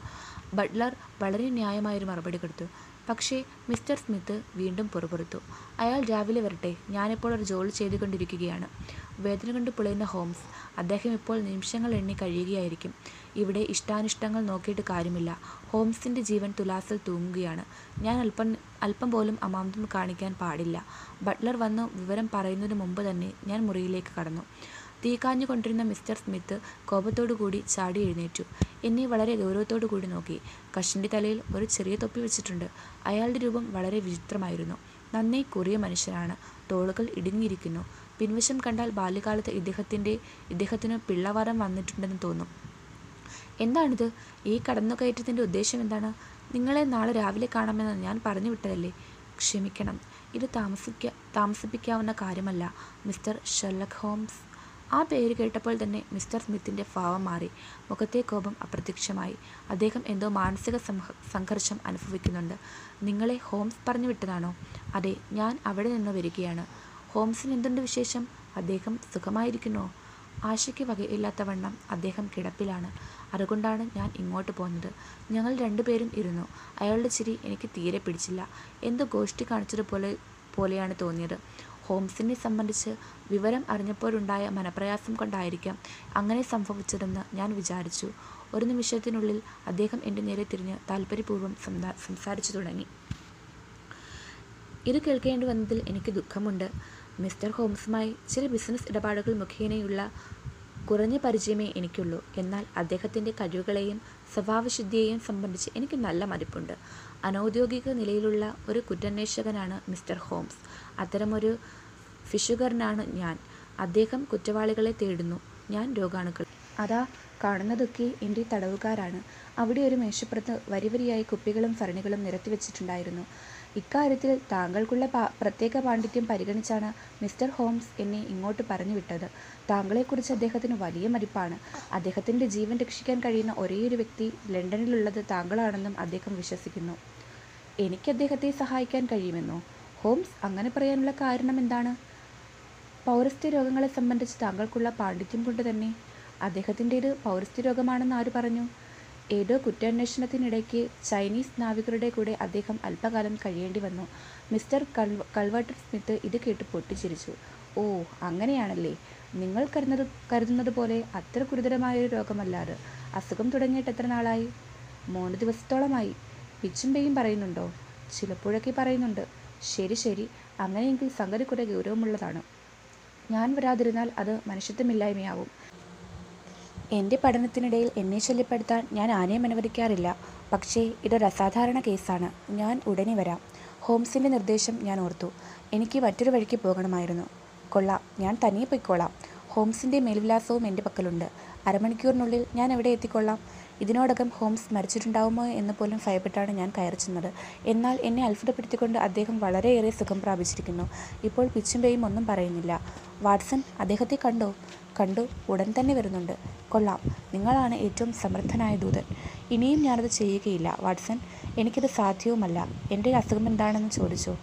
ബട്ട്ലർ വളരെ ന്യായമായൊരു മറുപടി കൊടുത്തു. പക്ഷേ മിസ്റ്റർ സ്മിത്ത് വീണ്ടും പുറപുറത്തു അയാൾ രാവിലെ വരട്ടെ ഞാനിപ്പോൾ ഒരു ജോലി ചെയ്തുകൊണ്ടിരിക്കുകയാണ്. വേദന കൊണ്ട് പുളയുന്ന ഹോംസ് അദ്ദേഹം ഇപ്പോൾ നിമിഷങ്ങൾ എണ്ണി കഴിയുകയായിരിക്കും. ഇവിടെ ഇഷ്ടാനിഷ്ടങ്ങൾ നോക്കിയിട്ട് കാര്യമില്ല. ഹോംസിന്റെ ജീവൻ തുലാസിൽ തൂങ്ങുകയാണ്. ഞാൻ അല്പം അല്പം പോലും അമാന്തം കാണിക്കാൻ പാടില്ല. ബട്ട്ലർ വന്ന് വിവരം പറയുന്നതിന് മുമ്പ് തന്നെ ഞാൻ മുറിയിലേക്ക് കടന്നു. തീക്കാഞ്ഞു കൊണ്ടിരുന്ന മിസ്റ്റർ സ്മിത്ത് കോപത്തോടു കൂടി ചാടി എഴുന്നേറ്റു. എന്നെ വളരെ ഗൗരവത്തോടു കൂടി നോക്കി. കഷിന്റെ തലയിൽ ഒരു ചെറിയ തൊപ്പി വെച്ചിട്ടുണ്ട്. അയാളുടെ രൂപം വളരെ വിചിത്രമായിരുന്നു. നന്നേ കുറിയ മനുഷ്യനാണ്. തോളുകൾ ഇടുങ്ങിയിരിക്കുന്നു. പിൻവശം കണ്ടാൽ ബാല്യകാലത്ത് ഇദ്ദേഹത്തിന്റെ ഇദ്ദേഹത്തിന് പിള്ളവാരം വന്നിട്ടുണ്ടെന്ന് തോന്നും. എന്താണിത്? ഈ കടന്നുകയറ്റത്തിന്റെ ഉദ്ദേശം എന്താണ്? നിങ്ങളെ നാളെ രാവിലെ കാണാമെന്ന് ഞാൻ പറഞ്ഞു വിട്ടതല്ലേ? ക്ഷമിക്കണം. ഇത് താമസിക്ക താമസിപ്പിക്കാവുന്ന കാര്യമല്ല മിസ്റ്റർ ഷെർലക് ഹോംസ്. ആ പേര് കേട്ടപ്പോൾ തന്നെ മിസ്റ്റർ സ്മിത്തിന്റെ ഭാവം മാറി. മുഖത്തെ കോപം അപ്രത്യക്ഷമായി. അദ്ദേഹം എന്തോ മാനസിക സംഘർഷം അനുഭവിക്കുന്നുണ്ട്. നിങ്ങളെ ഹോംസ് പറഞ്ഞു വിട്ടതാണോ? അതെ ഞാൻ അവിടെ നിന്ന് വരികയാണ്. ഹോംസിന് എന്തുണ്ട് വിശേഷം? അദ്ദേഹം സുഖമായിരിക്കുന്നോ? ആശയ്ക്ക് വകയില്ലാത്തവണ്ണം അദ്ദേഹം കിടപ്പിലാണ്. അതുകൊണ്ടാണ് ഞാൻ ഇങ്ങോട്ട് പോകുന്നത് ഞങ്ങൾ രണ്ടുപേരും ഇരുന്നു. അയാളുടെ ചിരി എനിക്ക് തീരെ പിടിച്ചില്ല. എന്തോ ഗോഷ്ടി കാണിച്ചതുപോലെ പോലെയാണ് തോന്നിയത്. ഹോംസിനെ സംബന്ധിച്ച് വിവരം അറിഞ്ഞപ്പോഴുണ്ടായ മനപ്രയാസം കൊണ്ടായിരിക്കാം അങ്ങനെ സംഭവിച്ചതെന്ന് ഞാൻ വിചാരിച്ചു. ഒരു നിമിഷത്തിനുള്ളിൽ അദ്ദേഹം എന്റെ നേരെ തിരിഞ്ഞ് താല്പര്യപൂർവം സംസാരിച്ചു തുടങ്ങി. ഇത് കേൾക്കേണ്ടി വന്നതിൽ എനിക്ക് ദുഃഖമുണ്ട്. മിസ്റ്റർ ഹോംസുമായി ചില ബിസിനസ് ഇടപാടുകൾ മുഖേനയുള്ള കുറഞ്ഞ പരിചയമേ എനിക്കുള്ളൂ. എന്നാൽ അദ്ദേഹത്തിന്റെ കഴിവുകളെയും സ്വഭാവശുദ്ധിയെയും സംബന്ധിച്ച് എനിക്ക് നല്ല മതിപ്പുണ്ട്. അനൗദ്യോഗിക നിലയിലുള്ള ഒരു കുറ്റാന്വേഷകനാണ് മിസ്റ്റർ ഹോംസ്. അത്തരമൊരു ഫിഷുകറിനാണ് ഞാൻ. അദ്ദേഹം കുറ്റവാളികളെ തേടുന്നു. ഞാൻ രോഗാണുക്കൾ. അതാ കാണുന്നതൊക്കെ എന്റെ തടവുകാരാണ്. അവിടെ ഒരു മേശപ്പുറത്ത് വരിവരിയായി കുപ്പികളും ഫർണികളും നിരത്തി വെച്ചിട്ടുണ്ടായിരുന്നു ഇക്കാര്യത്തിൽ താങ്കൾക്കുള്ള പ്രത്യേക പാണ്ഡിത്യം പരിഗണിച്ചാണ് മിസ്റ്റർ ഹോംസ് എന്നെ ഇങ്ങോട്ട് പറഞ്ഞു വിട്ടത് താങ്കളെക്കുറിച്ച് അദ്ദേഹത്തിന് വലിയ മതിപ്പാണ് അദ്ദേഹത്തിന്റെ ജീവൻ രക്ഷിക്കാൻ കഴിയുന്ന ഒരേയൊരു വ്യക്തി ലണ്ടനിലുള്ളത് താങ്കളാണെന്നും അദ്ദേഹം വിശ്വസിക്കുന്നു. എനിക്ക് അദ്ദേഹത്തെ സഹായിക്കാൻ കഴിയുമെന്നോ? ഹോംസ് അങ്ങനെ പറയാനുള്ള കാരണം എന്താണ്? പൗരസ്ത്യ രോഗങ്ങളെ സംബന്ധിച്ച് താങ്കൾക്കുള്ള പാണ്ഡിത്യം കൊണ്ട് തന്നെ അദ്ദേഹത്തിന്റേത് പൗരസ്ത്യ രോഗമാണെന്ന് ആര് പറഞ്ഞു? ഏതോ കുറ്റാന്വേഷണത്തിനിടയ്ക്ക് ചൈനീസ് നാവികരുടെ കൂടെ അദ്ദേഹം അല്പകാലം കഴിയേണ്ടി വന്നു. മിസ്റ്റർ കൾവ കൾവർട്ടർ സ്മിത്ത് ഇത് കേട്ട് പൊട്ടിച്ചിരിച്ചു. ഓ അങ്ങനെയാണല്ലേ. നിങ്ങൾ കരുതുന്നത് കരുതുന്നത് പോലെ അത്ര ഗുരുതരമായൊരു രോഗമല്ല അത് അസുഖം തുടങ്ങിയിട്ട് എത്ര നാളായി? മൂന്ന് ദിവസത്തോളമായി. പിച്ചും പറയുന്നുണ്ടോ? ചിലപ്പോഴൊക്കെ പറയുന്നുണ്ട്. ശരി ശരി. അങ്ങനെയെങ്കിൽ സംഗതി കുറെ ഗൗരവമുള്ളതാണ്. ഞാൻ വരാതിരുന്നാൽ അത് മനുഷ്യത്വമില്ലായ്മയാവും. എന്റെ പഠനത്തിനിടയിൽ എന്നെ ശല്യപ്പെടുത്താൻ ഞാൻ ആനയം അനുവദിക്കാറില്ല. പക്ഷേ ഇതൊരു അസാധാരണ കേസാണ്. ഞാൻ ഉടനെ വരാം. ഹോംസിന്റെ നിർദ്ദേശം ഞാൻ ഓർത്തു. എനിക്ക് മറ്റൊരു വഴിക്ക് പോകണമായിരുന്നു. കൊള്ളാം. ഞാൻ തനിയെ പൊയ്ക്കോളാം. ഹോംസിന്റെ മേൽവിലാസവും എന്റെ പക്കലുണ്ട്. അരമണിക്കൂറിനുള്ളിൽ ഞാൻ എവിടെ എത്തിക്കൊള്ളാം? ഇതിനോടകം ഹോംസ് മരിച്ചിട്ടുണ്ടാവുമോ എന്ന് പോലും ഭയപ്പെട്ടാണ് ഞാൻ കയറി ചെന്നത്. എന്നാൽ എന്നെ അത്ഭുതപ്പെടുത്തിക്കൊണ്ട് അദ്ദേഹം വളരെയേറെ സുഖം പ്രാപിച്ചിരിക്കുന്നു. ഇപ്പോൾ പിച്ചും പേയും ഒന്നും പറയുന്നില്ല. വാട്സൺ അദ്ദേഹത്തെ കണ്ടോ? കണ്ടു ഉടൻ തന്നെ വരുന്നുണ്ട്. കൊള്ളാം. നിങ്ങളാണ് ഏറ്റവും സമർത്ഥനായ ദൂതൻ. ഇനിയും ഞാനത് ചെയ്യുകയില്ല. വാട്സൺ എനിക്കത് സാധ്യവുമല്ല. എന്റെ അസുഖം എന്താണെന്ന് ചോദിച്ചു.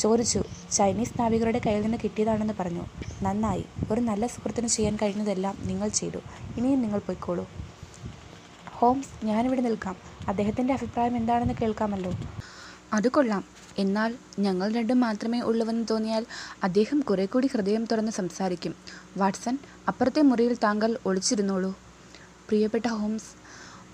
ചോദിച്ചു. ചൈനീസ് നാവികരുടെ കയ്യിൽ നിന്ന് കിട്ടിയതാണെന്ന് പറഞ്ഞു. നന്നായി. ഒരു നല്ല സുഹൃത്തിന് ചെയ്യാൻ കഴിഞ്ഞതെല്ലാം നിങ്ങൾ ചെയ്തു. ഇനിയും നിങ്ങൾ പൊയ്ക്കോളൂ. ഹോംസ് ഞാനിവിടെ നിൽക്കാം. അദ്ദേഹത്തിന്റെ അഭിപ്രായം എന്താണെന്ന് കേൾക്കാമല്ലോ? അത് കൊള്ളാം. എന്നാൽ ഞങ്ങൾ രണ്ടും മാത്രമേ ഉള്ളുവെന്ന് തോന്നിയാൽ അദ്ദേഹം കുറെ കൂടി ഹൃദയം തുറന്ന് സംസാരിക്കും. വാട്സൺ അപ്പുറത്തെ മുറിയിൽ താങ്കൾ ഒളിച്ചിരുന്നോളൂ. പ്രിയപ്പെട്ട ഹോംസ്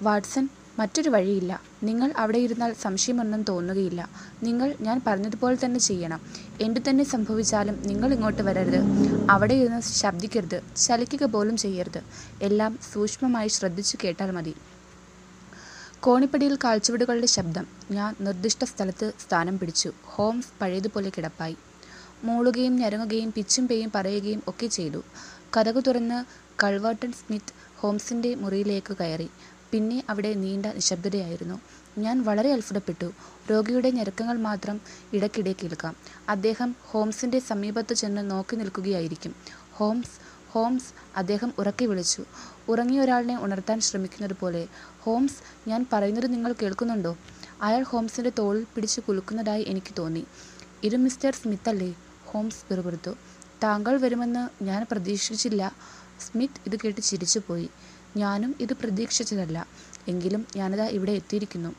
വാട്സൺ മറ്റൊരു വഴിയില്ല. നിങ്ങൾ അവിടെ ഇരുന്നാൽ സംശയമൊന്നും തോന്നുകയില്ല. നിങ്ങൾ ഞാൻ പറഞ്ഞതുപോലെ തന്നെ ചെയ്യണം. എന്തു തന്നെ സംഭവിച്ചാലും നിങ്ങൾ ഇങ്ങോട്ട് വരരുത്. അവിടെ ഇരുന്ന് ശബ്ദിക്കരുത്. ചലിക്കുക പോലും ചെയ്യരുത്. എല്ലാം സൂക്ഷ്മമായി ശ്രദ്ധിച്ചു കേട്ടാൽ മതി. കോണിപ്പടിയിൽ കാൽച്ചുവടുകളുടെ ശബ്ദം. ഞാൻ നിർദ്ദിഷ്ട സ്ഥലത്ത് സ്ഥാനം പിടിച്ചു. ഹോംസ് പഴയതുപോലെ കിടപ്പായി. മൂളുകയും ഞരങ്ങുകയും പിച്ചും പേയും പറയുകയും ഒക്കെ ചെയ്തു. കഥകു തുറന്ന് കൾവേർട്ടൺ സ്മിത്ത് ഹോംസിന്റെ മുറിയിലേക്ക് കയറി. പിന്നെ അവിടെ നീണ്ട നിശബ്ദതയായിരുന്നു. ഞാൻ വളരെ അത്ഭുതപ്പെട്ടു. രോഗിയുടെ ഞെരുക്കങ്ങൾ മാത്രം ഇടയ്ക്കിടെ കേൾക്കാം. അദ്ദേഹം ഹോംസിന്റെ സമീപത്ത് ചെന്ന് നോക്കി നിൽക്കുകയായിരിക്കും. ഹോംസ് ഹോംസ് അദ്ദേഹം ഉറക്കെ വിളിച്ചു. ഉറങ്ങിയ ഒരാളിനെ ഉണർത്താൻ ശ്രമിക്കുന്നത് പോലെ ഹോംസ് ഞാൻ പറയുന്നത് നിങ്ങൾ കേൾക്കുന്നുണ്ടോ? അയാൾ ഹോംസിന്റെ തോളിൽ പിടിച്ച് കുലുക്കുന്നതായി എനിക്ക് തോന്നി. ഇത് മിസ്റ്റർ സ്മിത്ത് അല്ലേ? ഹോംസ് പിറുപിറുത്തു. താങ്കൾ വരുമെന്ന് ഞാൻ പ്രതീക്ഷിച്ചില്ല. സ്മിത്ത് ഇത് കേട്ട് ചിരിച്ചുപോയി. ഞാനും ഇത് പ്രതീക്ഷിച്ചതല്ല. എങ്കിലും ഞാനിതാ ഇവിടെ എത്തിയിരിക്കുന്നു.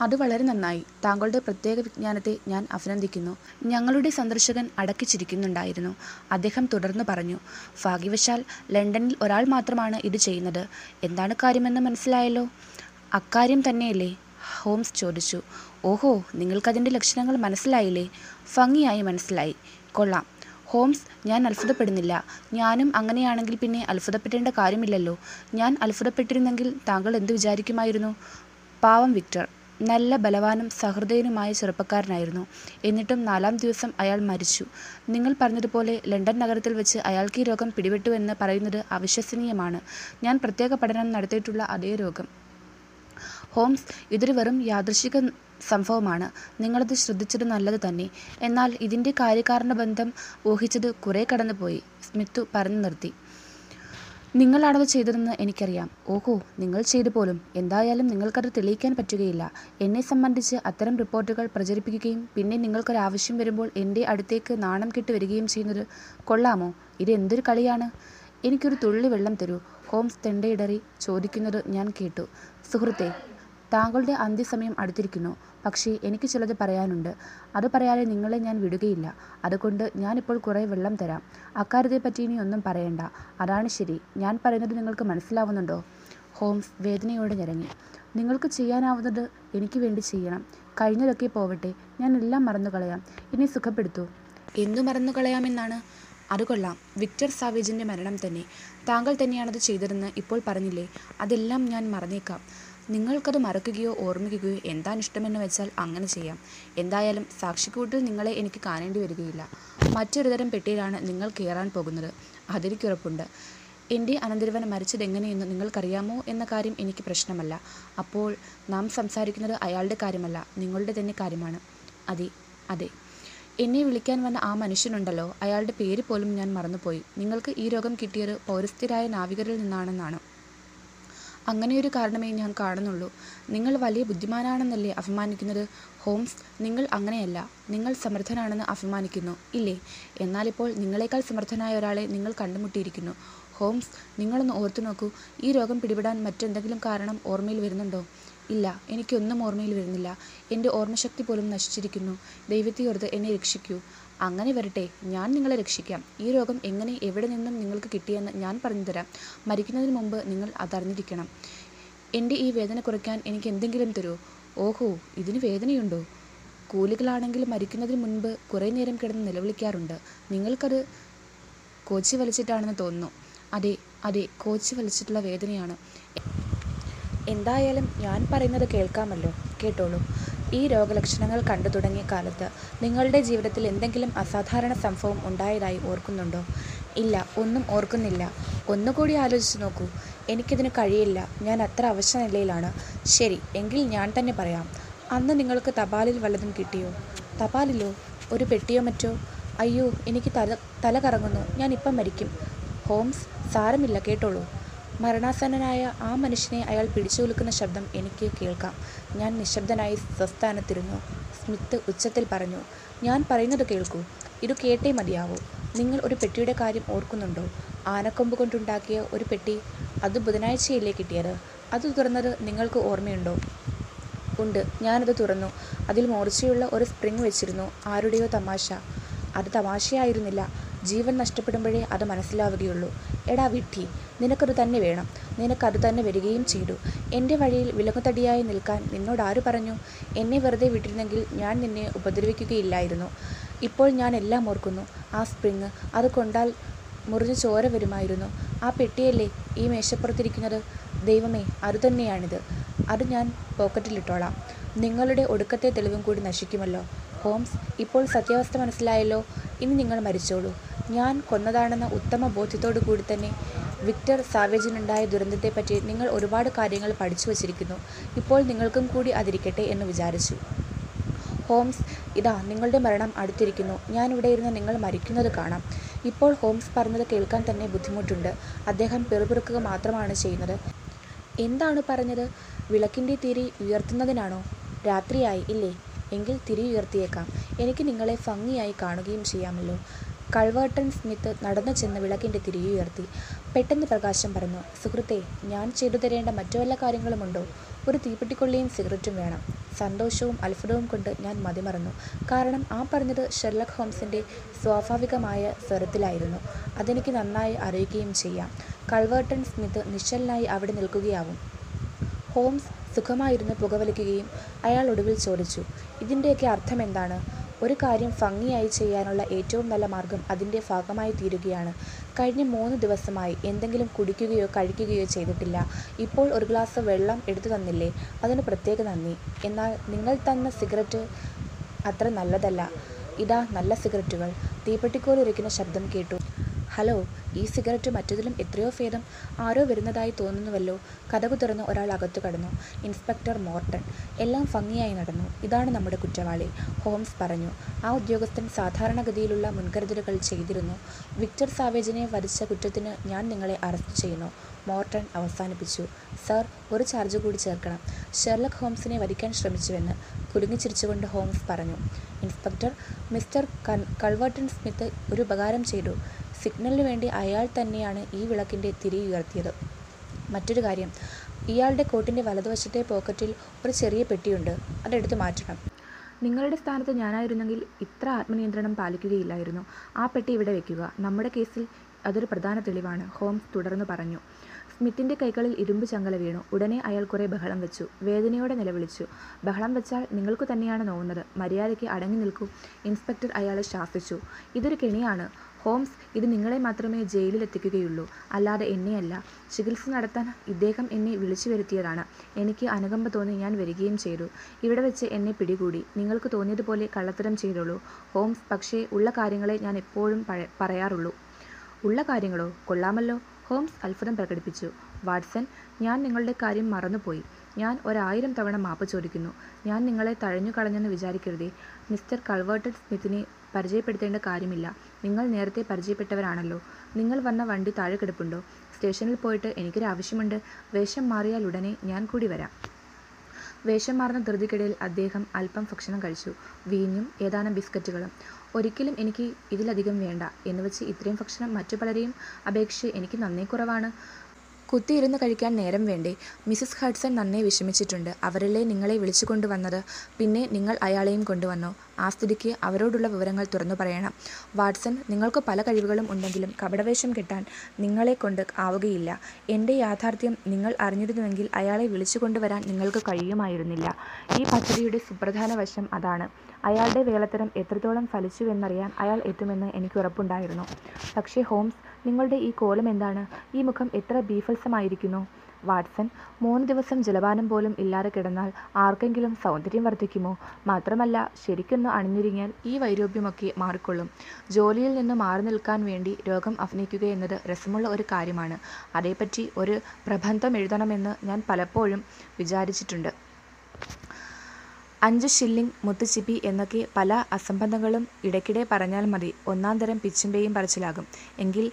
അത് വളരെ നന്നായി. താങ്കളുടെ പ്രത്യേക വിജ്ഞാനത്തെ ഞാൻ അഭിനന്ദിക്കുന്നു. ഞങ്ങളുടെ സന്ദർശകൻ അടക്കിച്ചിരിക്കുന്നുണ്ടായിരുന്നു. അദ്ദേഹം തുടർന്ന് പറഞ്ഞു ഭാഗ്യവശാൽ ലണ്ടനിൽ ഒരാൾ മാത്രമാണ് ഇത് ചെയ്യുന്നത്. എന്താണ് കാര്യമെന്ന് മനസ്സിലായല്ലോ? അക്കാര്യം തന്നെയല്ലേ? ഹോംസ് ചോദിച്ചു. ഓഹോ നിങ്ങൾക്കതിന്റെ ലക്ഷണങ്ങൾ മനസ്സിലായില്ലേ? ഭംഗിയായി മനസ്സിലായി. കൊള്ളാം. ഹോംസ് ഞാൻ അത്ഭുതപ്പെടുന്നില്ല. ഞാനും അങ്ങനെയാണെങ്കിൽ പിന്നെ അത്ഭുതപ്പെടേണ്ട കാര്യമില്ലല്ലോ. ഞാൻ അത്ഭുതപ്പെട്ടിരുന്നെങ്കിൽ താങ്കൾ എന്ത് വിചാരിക്കുമായിരുന്നു? പാവം വിക്ടർ. നല്ല ബലവാനും സഹൃദയനുമായ ചെറുപ്പക്കാരനായിരുന്നു. എന്നിട്ടും നാലാം ദിവസം അയാൾ മരിച്ചു. നിങ്ങൾ പറഞ്ഞതുപോലെ ലണ്ടൻ നഗരത്തിൽ വെച്ച് അയാൾക്ക് ഈ രോഗം പിടിപെട്ടു എന്ന് പറയുന്നത് അവിശ്വസനീയമാണ്. ഞാൻ പ്രത്യേക പഠനം നടത്തിയിട്ടുള്ള അതേ രോഗം. ഹോംസ് ഇതൊരു വെറും യാദൃശിക സംഭവമാണ്. നിങ്ങളത് ശ്രദ്ധിച്ചത് നല്ലത് തന്നെ. എന്നാൽ ഇതിന്റെ കാര്യകാരണ ബന്ധം ഊഹിച്ചത് കുറേ കടന്നുപോയി. സ്മിത്തു പറഞ്ഞു നിർത്തി. നിങ്ങളാണത് ചെയ്തതെന്ന് എനിക്കറിയാം. ഓഹോ നിങ്ങൾ ചെയ്തു പോലും. എന്തായാലും നിങ്ങൾക്കത് തെളിയിക്കാൻ പറ്റുകയില്ല. എന്നെ സംബന്ധിച്ച് അത്തരം റിപ്പോർട്ടുകൾ പ്രചരിപ്പിക്കുകയും പിന്നെ നിങ്ങൾക്കൊരാവശ്യം വരുമ്പോൾ എന്റെ അടുത്തേക്ക് നാണം കെട്ട് വരികയും ചെയ്യുന്നത് കൊള്ളാമോ? ഇത് എന്തൊരു കളിയാണ്? എനിക്കൊരു തുള്ളി വെള്ളം തരൂ. ഹോംസ് തെണ്ടയിടറി ചോദിക്കുന്നത് ഞാൻ കേട്ടു. സുഹൃത്തെ താങ്കളുടെ അന്ത്യസമയം അടുത്തിരിക്കുന്നു. പക്ഷേ എനിക്ക് ചിലത് പറയാനുണ്ട്. അത് പറയാതെ നിങ്ങളെ ഞാൻ വിടുകയില്ല. അതുകൊണ്ട് ഞാനിപ്പോൾ കുറേ വെള്ളം തരാം. അക്കാര്യത്തെപ്പറ്റി ഇനി ഒന്നും പറയണ്ട. അതാണ് ശരി. ഞാൻ പറയുന്നത് നിങ്ങൾക്ക് മനസ്സിലാവുന്നുണ്ടോ? ഹോംസ് വേദനയോടെ ഞരങ്ങി. നിങ്ങൾക്ക് ചെയ്യാനാവുന്നത് എനിക്ക് വേണ്ടി ചെയ്യണം. കഴിഞ്ഞതൊക്കെ പോവട്ടെ. ഞാൻ എല്ലാം മറന്നു കളയാം. ഇനി സുഖപ്പെടുത്തൂ. എന്തു മറന്നു കളയാമെന്നാണ്? അത് കൊള്ളാം. വിക്ടർ സാവേജിന്റെ മരണം തന്നെ. താങ്കൾ തന്നെയാണത് ചെയ്തതെന്ന് ഇപ്പോൾ പറഞ്ഞില്ലേ? അതെല്ലാം ഞാൻ മറന്നേക്കാം. നിങ്ങൾക്കത് മറക്കുകയോ ഓർമ്മിക്കുകയോ എന്താണ് ഇഷ്ടമെന്ന് വെച്ചാൽ അങ്ങനെ ചെയ്യാം. എന്തായാലും സാക്ഷിക്കൂട്ടിൽ നിങ്ങളെ എനിക്ക് കാണേണ്ടി വരികയില്ല. മറ്റൊരു തരം പെട്ടിയിലാണ് നിങ്ങൾ കയറാൻ പോകുന്നത്. അതിരിക്കുറപ്പുണ്ട്. എന്റെ അനന്തരവൻ മരിച്ചതെങ്ങനെയെന്ന് നിങ്ങൾക്കറിയാമോ എന്ന കാര്യം എനിക്ക് പ്രശ്നമല്ല. അപ്പോൾ നാം സംസാരിക്കുന്നത് അയാളുടെ കാര്യമല്ല നിങ്ങളുടെ തന്നെ കാര്യമാണ്. അതെ അതെ. എന്നെ വിളിക്കാൻ വന്ന ആ മനുഷ്യനുണ്ടല്ലോ. അയാളുടെ പേര് പോലും ഞാൻ മറന്നുപോയി. നിങ്ങൾക്ക് ഈ രോഗം കിട്ടിയത് പൗരസ്ഥരായ നാവികരിൽ നിന്നാണെന്നാണ്. അങ്ങനെയൊരു കാരണമേ ഞാൻ കാണുന്നുള്ളൂ. നിങ്ങൾ വലിയ ബുദ്ധിമാനാണെന്നല്ലേ അഭിമാനിക്കുന്നത്? ഹോംസ് നിങ്ങൾ അങ്ങനെയല്ല. നിങ്ങൾ സമർത്ഥനാണെന്ന് അഭിമാനിക്കുന്നു ഇല്ലേ? എന്നാലിപ്പോൾ നിങ്ങളെക്കാൾ സമർത്ഥനായ ഒരാളെ നിങ്ങൾ കണ്ടുമുട്ടിയിരിക്കുന്നു. ഹോംസ് നിങ്ങളൊന്ന് ഓർത്തു നോക്കൂ. ഈ രോഗം പിടിപെടാൻ മറ്റെന്തെങ്കിലും കാരണം ഓർമ്മയിൽ വരുന്നുണ്ടോ? ഇല്ല എനിക്കൊന്നും ഓർമ്മയിൽ വരുന്നില്ല. എന്റെ ഓർമ്മശക്തി പോലും നശിച്ചിരിക്കുന്നു. ദൈവത്തെ ഓർത്ത് എന്നെ രക്ഷിക്കൂ. അങ്ങനെ വരട്ടെ ഞാൻ നിങ്ങളെ രക്ഷിക്കാം. ഈ രോഗം എങ്ങനെ എവിടെ നിന്നും നിങ്ങൾക്ക് കിട്ടിയെന്ന് ഞാൻ പറഞ്ഞുതരാം. മരിക്കുന്നതിന് മുമ്പ് നിങ്ങൾ അതറിഞ്ഞിരിക്കണം. എന്റെ ഈ വേദന കുറയ്ക്കാൻ എനിക്ക് എന്തെങ്കിലും തരൂ? ഓഹോ ഇതിന് വേദനയുണ്ടോ? കൂലികളാണെങ്കിൽ മരിക്കുന്നതിന് മുൻപ് കുറേ നേരം കിടന്ന് നിലവിളിക്കാറുണ്ട്. നിങ്ങൾക്കത് കോച്ചി വലിച്ചിട്ടാണെന്ന് തോന്നുന്നു. അതെ അതെ കോച്ചി വലിച്ചിട്ടുള്ള വേദനയാണ്. എന്തായാലും ഞാൻ പറയുന്നത് കേൾക്കാമല്ലോ. കേട്ടോളൂ. ഈ രോഗലക്ഷണങ്ങൾ കണ്ടു തുടങ്ങിയ കാലത്ത് നിങ്ങളുടെ ജീവിതത്തിൽ എന്തെങ്കിലും അസാധാരണ സംഭവം ഉണ്ടായതായി ഓർക്കുന്നുണ്ടോ? ഇല്ല ഒന്നും ഓർക്കുന്നില്ല. ഒന്നുകൂടി ആലോചിച്ച് നോക്കൂ. എനിക്കിതിന് കഴിയില്ല. ഞാൻ അത്ര അവശ നിലയിലാണ്. ശരി എങ്കിൽ ഞാൻ തന്നെ പറയാം. അന്ന് നിങ്ങൾക്ക് തപാലിൽ വല്ലതും കിട്ടിയോ? തപാലിലോ? ഒരു പെട്ടിയോ മറ്റോ? അയ്യോ എനിക്ക് തല തല കറങ്ങുന്നു. ഞാൻ ഇപ്പം മരിക്കും. ഹോംസ് സാരമില്ല കേട്ടോളൂ. മരണാസന്നനായ ആ മനുഷ്യനെ അയാൾ പിടിച്ചു കൊടുക്കുന്ന ശബ്ദം എനിക്ക് കേൾക്കാം. ഞാൻ നിശബ്ദനായി സ്വസ്ഥാനത്തിരുന്നു. സ്മിത്ത് ഉച്ചത്തിൽ പറഞ്ഞു ഞാൻ പറയുന്നത് കേൾക്കൂ. ഇത് കേട്ടേ മതിയാവൂ. നിങ്ങൾ ഒരു പെട്ടിയുടെ കാര്യം ഓർക്കുന്നുണ്ടോ? ആനക്കൊമ്പ് കൊണ്ടുണ്ടാക്കിയ ഒരു പെട്ടി അത് ബുധനാഴ്ചയല്ലേ കിട്ടിയത്? അത് തുറന്നത് നിങ്ങൾക്ക് ഓർമ്മയുണ്ടോ? ഉണ്ട്. ഞാനത് തുറന്നു. അതിൽ മൂർച്ചയുള്ള ഒരു സ്പ്രിങ് വെച്ചിരുന്നു. ആരുടെയോ തമാശ. അത് തമാശയായിരുന്നില്ല. ജീവൻ നഷ്ടപ്പെടുമ്പോഴേ അത് മനസ്സിലാവുകയുള്ളൂ. എടാ വിട്ടി നിനക്കത് തന്നെ വേണം. നിനക്കത് തന്നെ വരികയും ചെയ്തു. എന്റെ വഴിയിൽ വിലങ്ങുതടിയായി നിൽക്കാൻ നിന്നോട് ആര് പറഞ്ഞു? എന്നെ വെറുതെ വിട്ടിരുന്നെങ്കിൽ ഞാൻ നിന്നെ ഉപദ്രവിക്കുകയില്ലായിരുന്നു. ഇപ്പോൾ ഞാൻ എല്ലാം ഓർക്കുന്നു. ആ സ്പ്രിങ് അത് കൊണ്ടാൽ മുറിഞ്ഞു ചോര വരുമായിരുന്നു. ആ പെട്ടിയല്ലേ ഈ മേശപ്പുറത്തിരിക്കുന്നത്? ദൈവമേ അത് തന്നെയാണിത്. അത് ഞാൻ പോക്കറ്റിലിട്ടോളാം. നിങ്ങളുടെ ഒടുക്കത്തെ തെളിവും കൂടി നശിക്കുമല്ലോ. ഹോംസ് ഇപ്പോൾ സത്യാവസ്ഥ മനസ്സിലായല്ലോ. ഇനി നിങ്ങൾ മരിച്ചോളൂ. ഞാൻ കൊന്നതാണെന്ന ഉത്തമ ബോധ്യത്തോടു കൂടി തന്നെ വിക്ടർ സാവേജിനുണ്ടായ ദുരന്തത്തെപ്പറ്റി നിങ്ങൾ ഒരുപാട് കാര്യങ്ങൾ പഠിച്ചു വച്ചിരിക്കുന്നു. ഇപ്പോൾ നിങ്ങൾക്കും കൂടി അതിരിക്കട്ടെ എന്ന് വിചാരിച്ചു. ഹോംസ് ഇതാ നിങ്ങളുടെ മരണം അടുത്തിരിക്കുന്നു. ഞാനിവിടെ ഇരുന്ന് നിങ്ങൾ മരിക്കുന്നത് കാണാം. ഇപ്പോൾ ഹോംസ് പറഞ്ഞത് കേൾക്കാൻ തന്നെ ബുദ്ധിമുട്ടുണ്ട്. അദ്ദേഹം പിറുപിറുക്കുക മാത്രമാണ് ചെയ്യുന്നത്. എന്താണ് പറഞ്ഞത്? വിളക്കിന്റെ തിരി ഉയർത്തുന്നതിനാണോ? രാത്രിയായി ഇല്ലേ? എങ്കിൽ തിരി ഉയർത്തിയേക്കാം. എനിക്ക് നിങ്ങളെ ഭംഗിയായി കാണുകയും ചെയ്യാമല്ലോ. കൾവേർട്ടൺ സ്മിത്ത് നടന്നു ചെന്ന് വിളക്കിന്റെ തിരിയുയർത്തി പെട്ടെന്ന് പ്രകാശം പറഞ്ഞു സുഹൃത്തെ ഞാൻ ചെയ്തു തരേണ്ട മറ്റു വല്ല കാര്യങ്ങളുമുണ്ടോ? ഒരു തീപ്പെട്ടിക്കൊള്ളിയും സിഗരറ്റും വേണം. സന്തോഷവും അത്ഭുതവും കൊണ്ട് ഞാൻ മതിമറന്നു. കാരണം ആ പറഞ്ഞത് ഷെർലക് ഹോംസിന്റെ സ്വാഭാവികമായ സ്വരത്തിലായിരുന്നു. അതെനിക്ക് നന്നായി അറിയുകയും ചെയ്യാം. കൾവേർട്ടൺ സ്മിത്ത് നിശ്ചലനായി അവിടെ നിൽക്കുകയാവും. ഹോംസ് സുഖമായിരുന്ന് പുകവലിക്കുകയും അയാൾ ഒടുവിൽ ചോദിച്ചു ഇതിന്റെയൊക്കെ അർത്ഥം എന്താണ്? ഒരു കാര്യം ഭംഗിയായി ചെയ്യാനുള്ള ഏറ്റവും നല്ല മാർഗം അതിന്റെ ഭാഗമായി തീരുകയാണ്. കഴിഞ്ഞ മൂന്ന് ദിവസമായി എന്തെങ്കിലും കുടിക്കുകയോ കഴിക്കുകയോ ചെയ്തിട്ടില്ല. ഇപ്പോൾ ഒരു ഗ്ലാസ് വെള്ളം എടുത്തു തന്നില്ലേ? അതിന് പ്രത്യേക നന്ദി. എന്നാൽ നിങ്ങൾ തന്ന സിഗരറ്റ് അത്ര നല്ലതല്ല. ഇതാ നല്ല സിഗരറ്റുകൾ. തീപ്പെട്ടിക്കോലിരിക്കുന്ന ശബ്ദം കേട്ടു. ഹലോ ഈ സിഗരറ്റ് മറ്റതിലും എത്രയോ ഭേദം ആരോ വരുന്നതായി തോന്നുന്നുവല്ലോ. കഥകു തുറന്ന് ഒരാൾ അകത്തു കടന്നു. Inspector Morton. എല്ലാം ഭംഗിയായി നടന്നു. ഇതാണ് നമ്മുടെ കുറ്റവാളി. ഹോംസ് പറഞ്ഞു. ആ ഉദ്യോഗസ്ഥൻ സാധാരണഗതിയിലുള്ള മുൻകരുതലുകൾ ചെയ്തിരുന്നു. വിക്ടർ സാവേജിനെ വധിച്ച കുറ്റത്തിന് ഞാൻ നിങ്ങളെ അറസ്റ്റ് ചെയ്യുന്നു. മോർട്ടൺ അവസാനിപ്പിച്ചു. സർ ഒരു ചാർജ് കൂടി ചേർക്കണം. ഷെർലക് ഹോംസിനെ വധിക്കാൻ ശ്രമിച്ചുവെന്ന് കുലുങ്ങിച്ചിരിച്ചുകൊണ്ട് ഹോംസ് പറഞ്ഞു. ഇൻസ്പെക്ടർ മിസ്റ്റർ കൾവർട്ടൺ സ്മിത്ത് ഒരു ഉപകാരം ചെയ്തു. സിഗ്നലിന് വേണ്ടി അയാൾ തന്നെയാണ് ഈ വിളക്കിന്റെ തിരി ഉയർത്തിയത്. മറ്റൊരു കാര്യം ഇയാളുടെ കോട്ടിന്റെ വലതുവശത്തെ പോക്കറ്റിൽ ഒരു ചെറിയ പെട്ടിയുണ്ട്. അതെടുത്ത് മാറ്റണം. നിങ്ങളുടെ സ്ഥാനത്ത് ഞാനായിരുന്നെങ്കിൽ ഇത്ര ആത്മനിയന്ത്രണം പാലിക്കുകയില്ലായിരുന്നു. ആ പെട്ടി ഇവിടെ വെക്കുക. നമ്മുടെ കേസിൽ അതൊരു പ്രധാന തെളിവാണ്. ഹോംസ് തുടർന്ന് പറഞ്ഞു. സ്മിത്തിന്റെ കൈകളിൽ ഇരുമ്പ് ചങ്ങല വീണു. ഉടനെ അയാൾ കുറേ ബഹളം വെച്ചു. വേദനയോടെ നിലവിളിച്ചു. ബഹളം വെച്ചാൽ നിങ്ങൾക്ക് തന്നെയാണ് നോവുന്നത്. മര്യാദയ്ക്ക് അടങ്ങി നിൽക്കൂ. ഇൻസ്പെക്ടർ അയാളെ ശാസിച്ചു. ഇതൊരു കെണിയാണ്. ഹോംസ് ഇത് നിങ്ങളെ മാത്രമേ ജയിലിലെത്തിക്കുകയുള്ളൂ. അല്ലാതെ എന്നെയല്ല. ചികിത്സ നടത്താൻ ഇദ്ദേഹം എന്നെ വിളിച്ചു വരുത്തിയതാണ്. എനിക്ക് അനുകമ്പ തോന്നി ഞാൻ വരികയും ചെയ്തു. ഇവിടെ വെച്ച് എന്നെ പിടികൂടി. നിങ്ങൾക്ക് തോന്നിയതുപോലെ കള്ളത്തരം ചെയ്തോളൂ. ഹോംസ് പക്ഷേ ഉള്ള കാര്യങ്ങളെ ഞാൻ എപ്പോഴും പറയാറുള്ളൂ. ഉള്ള കാര്യങ്ങളോ? കൊള്ളാമല്ലോ. ഹോംസ് അത്ഭുതം പ്രകടിപ്പിച്ചു. വാട്സൺ ഞാൻ നിങ്ങളുടെ കാര്യം മറന്നുപോയി. ഞാൻ ഒരായിരം തവണ മാപ്പ് ചോദിക്കുന്നു. ഞാൻ നിങ്ങളെ തഴഞ്ഞു കളഞ്ഞെന്ന് വിചാരിക്കരുതേ. മിസ്റ്റർ കൾവേർട്ടഡ് സ്മിത്തിനെ പരിചയപ്പെടുത്തേണ്ട കാര്യമില്ല. നിങ്ങൾ നേരത്തെ പരിചയപ്പെട്ടവരാണല്ലോ. നിങ്ങൾ വന്ന വണ്ടി താഴെ കിടപ്പുണ്ടോ സ്റ്റേഷനിൽ പോയിട്ട് എനിക്കൊരാവശ്യമുണ്ട്. വേഷം മാറിയാൽ ഉടനെ ഞാൻ കൂടി വരാം. വേഷം മാറുന്ന ധൃതിക്കിടയിൽ അദ്ദേഹം അല്പം ഭക്ഷണം കഴിച്ചു. വീഞ്ഞും ഏതാനും ബിസ്ക്കറ്റുകളും. ഒരിക്കലും എനിക്ക് ഇതിലധികം വേണ്ട. എന്ന് വെച്ച് ഇത്രയും ഭക്ഷണം മറ്റു പലരെയും അപേക്ഷിച്ച് എനിക്ക് നന്നേ കുറവാണ്. കുത്തിയിരുന്ന് കഴിക്കാൻ നേരം വേണ്ടേ. മിസസ് ഹഡ്സൺ നന്നേ വിഷമിച്ചിട്ടുണ്ട്. അവരല്ലേ നിങ്ങളെ വിളിച്ചു കൊണ്ടുവന്നത് പിന്നെ നിങ്ങൾ അയാളെയും കൊണ്ടുവന്നോ? ആ സ്ഥിതിക്ക് അവരോടുള്ള വിവരങ്ങൾ തുറന്നു പറയണം. വാട്സൺ നിങ്ങൾക്ക് പല കഴിവുകളും ഉണ്ടെങ്കിലും കപടവേഷം കെട്ടാൻ നിങ്ങളെ കൊണ്ട് ആവുകയില്ല. എന്റെ യാഥാർത്ഥ്യം നിങ്ങൾ അറിഞ്ഞിരുന്നുവെങ്കിൽ അയാളെ വിളിച്ചു കൊണ്ടുവരാൻ നിങ്ങൾക്ക് കഴിയുമായിരുന്നില്ല. ഈ പദ്ധതിയുടെ സുപ്രധാന വശം അതാണ്. അയാളുടെ വേലത്തരം എത്രത്തോളം ഫലിച്ചുവെന്നറിയാൻ അയാൾ എത്തുമെന്ന് എനിക്ക് ഉറപ്പുണ്ടായിരുന്നു. പക്ഷേ ഹോംസ് നിങ്ങളുടെ ഈ കോലം എന്താണ്? ഈ മുഖം എത്ര ബീഫത്സമായിരിക്കുന്നു വാട്സൺ മൂന്ന് ദിവസം ജലപാനം പോലും ഇല്ലാതെ കിടന്നാൽ ആർക്കെങ്കിലും സൗന്ദര്യം വർദ്ധിക്കുമോ? മാത്രമല്ല ശരിക്കൊന്ന് അണിഞ്ഞൊരുങ്ങിയാൽ ഈ വൈരോഗ്യമൊക്കെ മാറിക്കൊള്ളും. ജോലിയിൽ നിന്ന് മാറി നിൽക്കാൻ വേണ്ടി രോഗം അഭിനയിക്കുക എന്നത് രസമുള്ള ഒരു കാര്യമാണ്. അതേപ്പറ്റി ഒരു പ്രബന്ധം എഴുതണമെന്ന് ഞാൻ പലപ്പോഴും വിചാരിച്ചിട്ടുണ്ട്. അഞ്ച് ഷില്ലിംഗ് മുത്തുച്ചിപ്പി എന്നൊക്കെ പല അസംബന്ധങ്ങളും ഇടയ്ക്കിടെ പറഞ്ഞാൽ മതി. ഒന്നാം തരം പിച്ചിന്റെയും പറച്ചിലാകും. എങ്കിൽ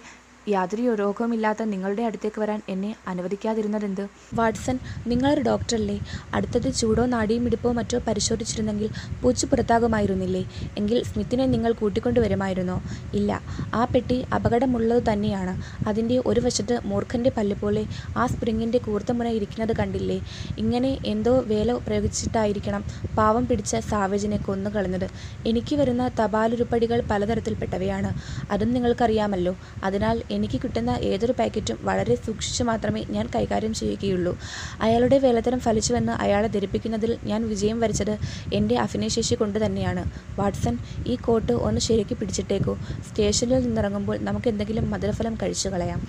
യാതൊരു രോഗവുമില്ലാത്ത നിങ്ങളുടെ അടുത്തേക്ക് വരാൻ എന്നെ അനുവദിക്കാതിരുന്നതെന്ത്? വാട്സൺ നിങ്ങളൊരു ഡോക്ടറല്ലേ? അടുത്തത് ചൂടോ നാടിയും ഇടുപ്പോ മറ്റോ പരിശോധിച്ചിരുന്നെങ്കിൽ പൂച്ചു പുറത്താകുമായിരുന്നില്ലേ? എങ്കിൽ സ്മിത്തിനെ നിങ്ങൾ കൂട്ടിക്കൊണ്ടുവരുമായിരുന്നോ? ഇല്ല. ആ പെട്ടി അപകടമുള്ളത് തന്നെയാണ്. അതിന്റെ ഒരു വശത്ത് മൂർഖന്റെ പല്ല് പോലെ ആ സ്പ്രിങ്ങിന്റെ കൂർത്ത മുന ഇരിക്കുന്നത് കണ്ടില്ലേ? ഇങ്ങനെ എന്തോ വേല പ്രയോഗിച്ചിട്ടായിരിക്കണം പാവം പിടിച്ച സാവേജിനെ കൊന്നുകളഞ്ഞത്. എനിക്ക് വരുന്ന തപാലുരുപ്പടികൾ പലതരത്തിൽപ്പെട്ടവയാണ്. അതും നിങ്ങൾക്കറിയാമല്ലോ. അതിനാൽ എനിക്ക് കിട്ടുന്ന ഏതൊരു പാക്കറ്റും വളരെ സൂക്ഷിച്ചു മാത്രമേ ഞാൻ കൈകാര്യം ചെയ്യുകയുള്ളൂ. അയാളുടെ വേലത്തരം ഫലിച്ചുവെന്ന് അയാളെ ധരിപ്പിക്കുന്നതിൽ ഞാൻ വിജയം വരിച്ചത് എന്റെ അഭിനയശേഷി കൊണ്ട് തന്നെയാണ്. വാട്സൺ ഈ കോട്ട് ഒന്ന് ശരിക്ക് പിടിച്ചിട്ടേക്കൂ. സ്റ്റേഷനിൽ നിന്നിറങ്ങുമ്പോൾ നമുക്ക് എന്തെങ്കിലും മധുരഫലം കഴിച്ചു കളയാം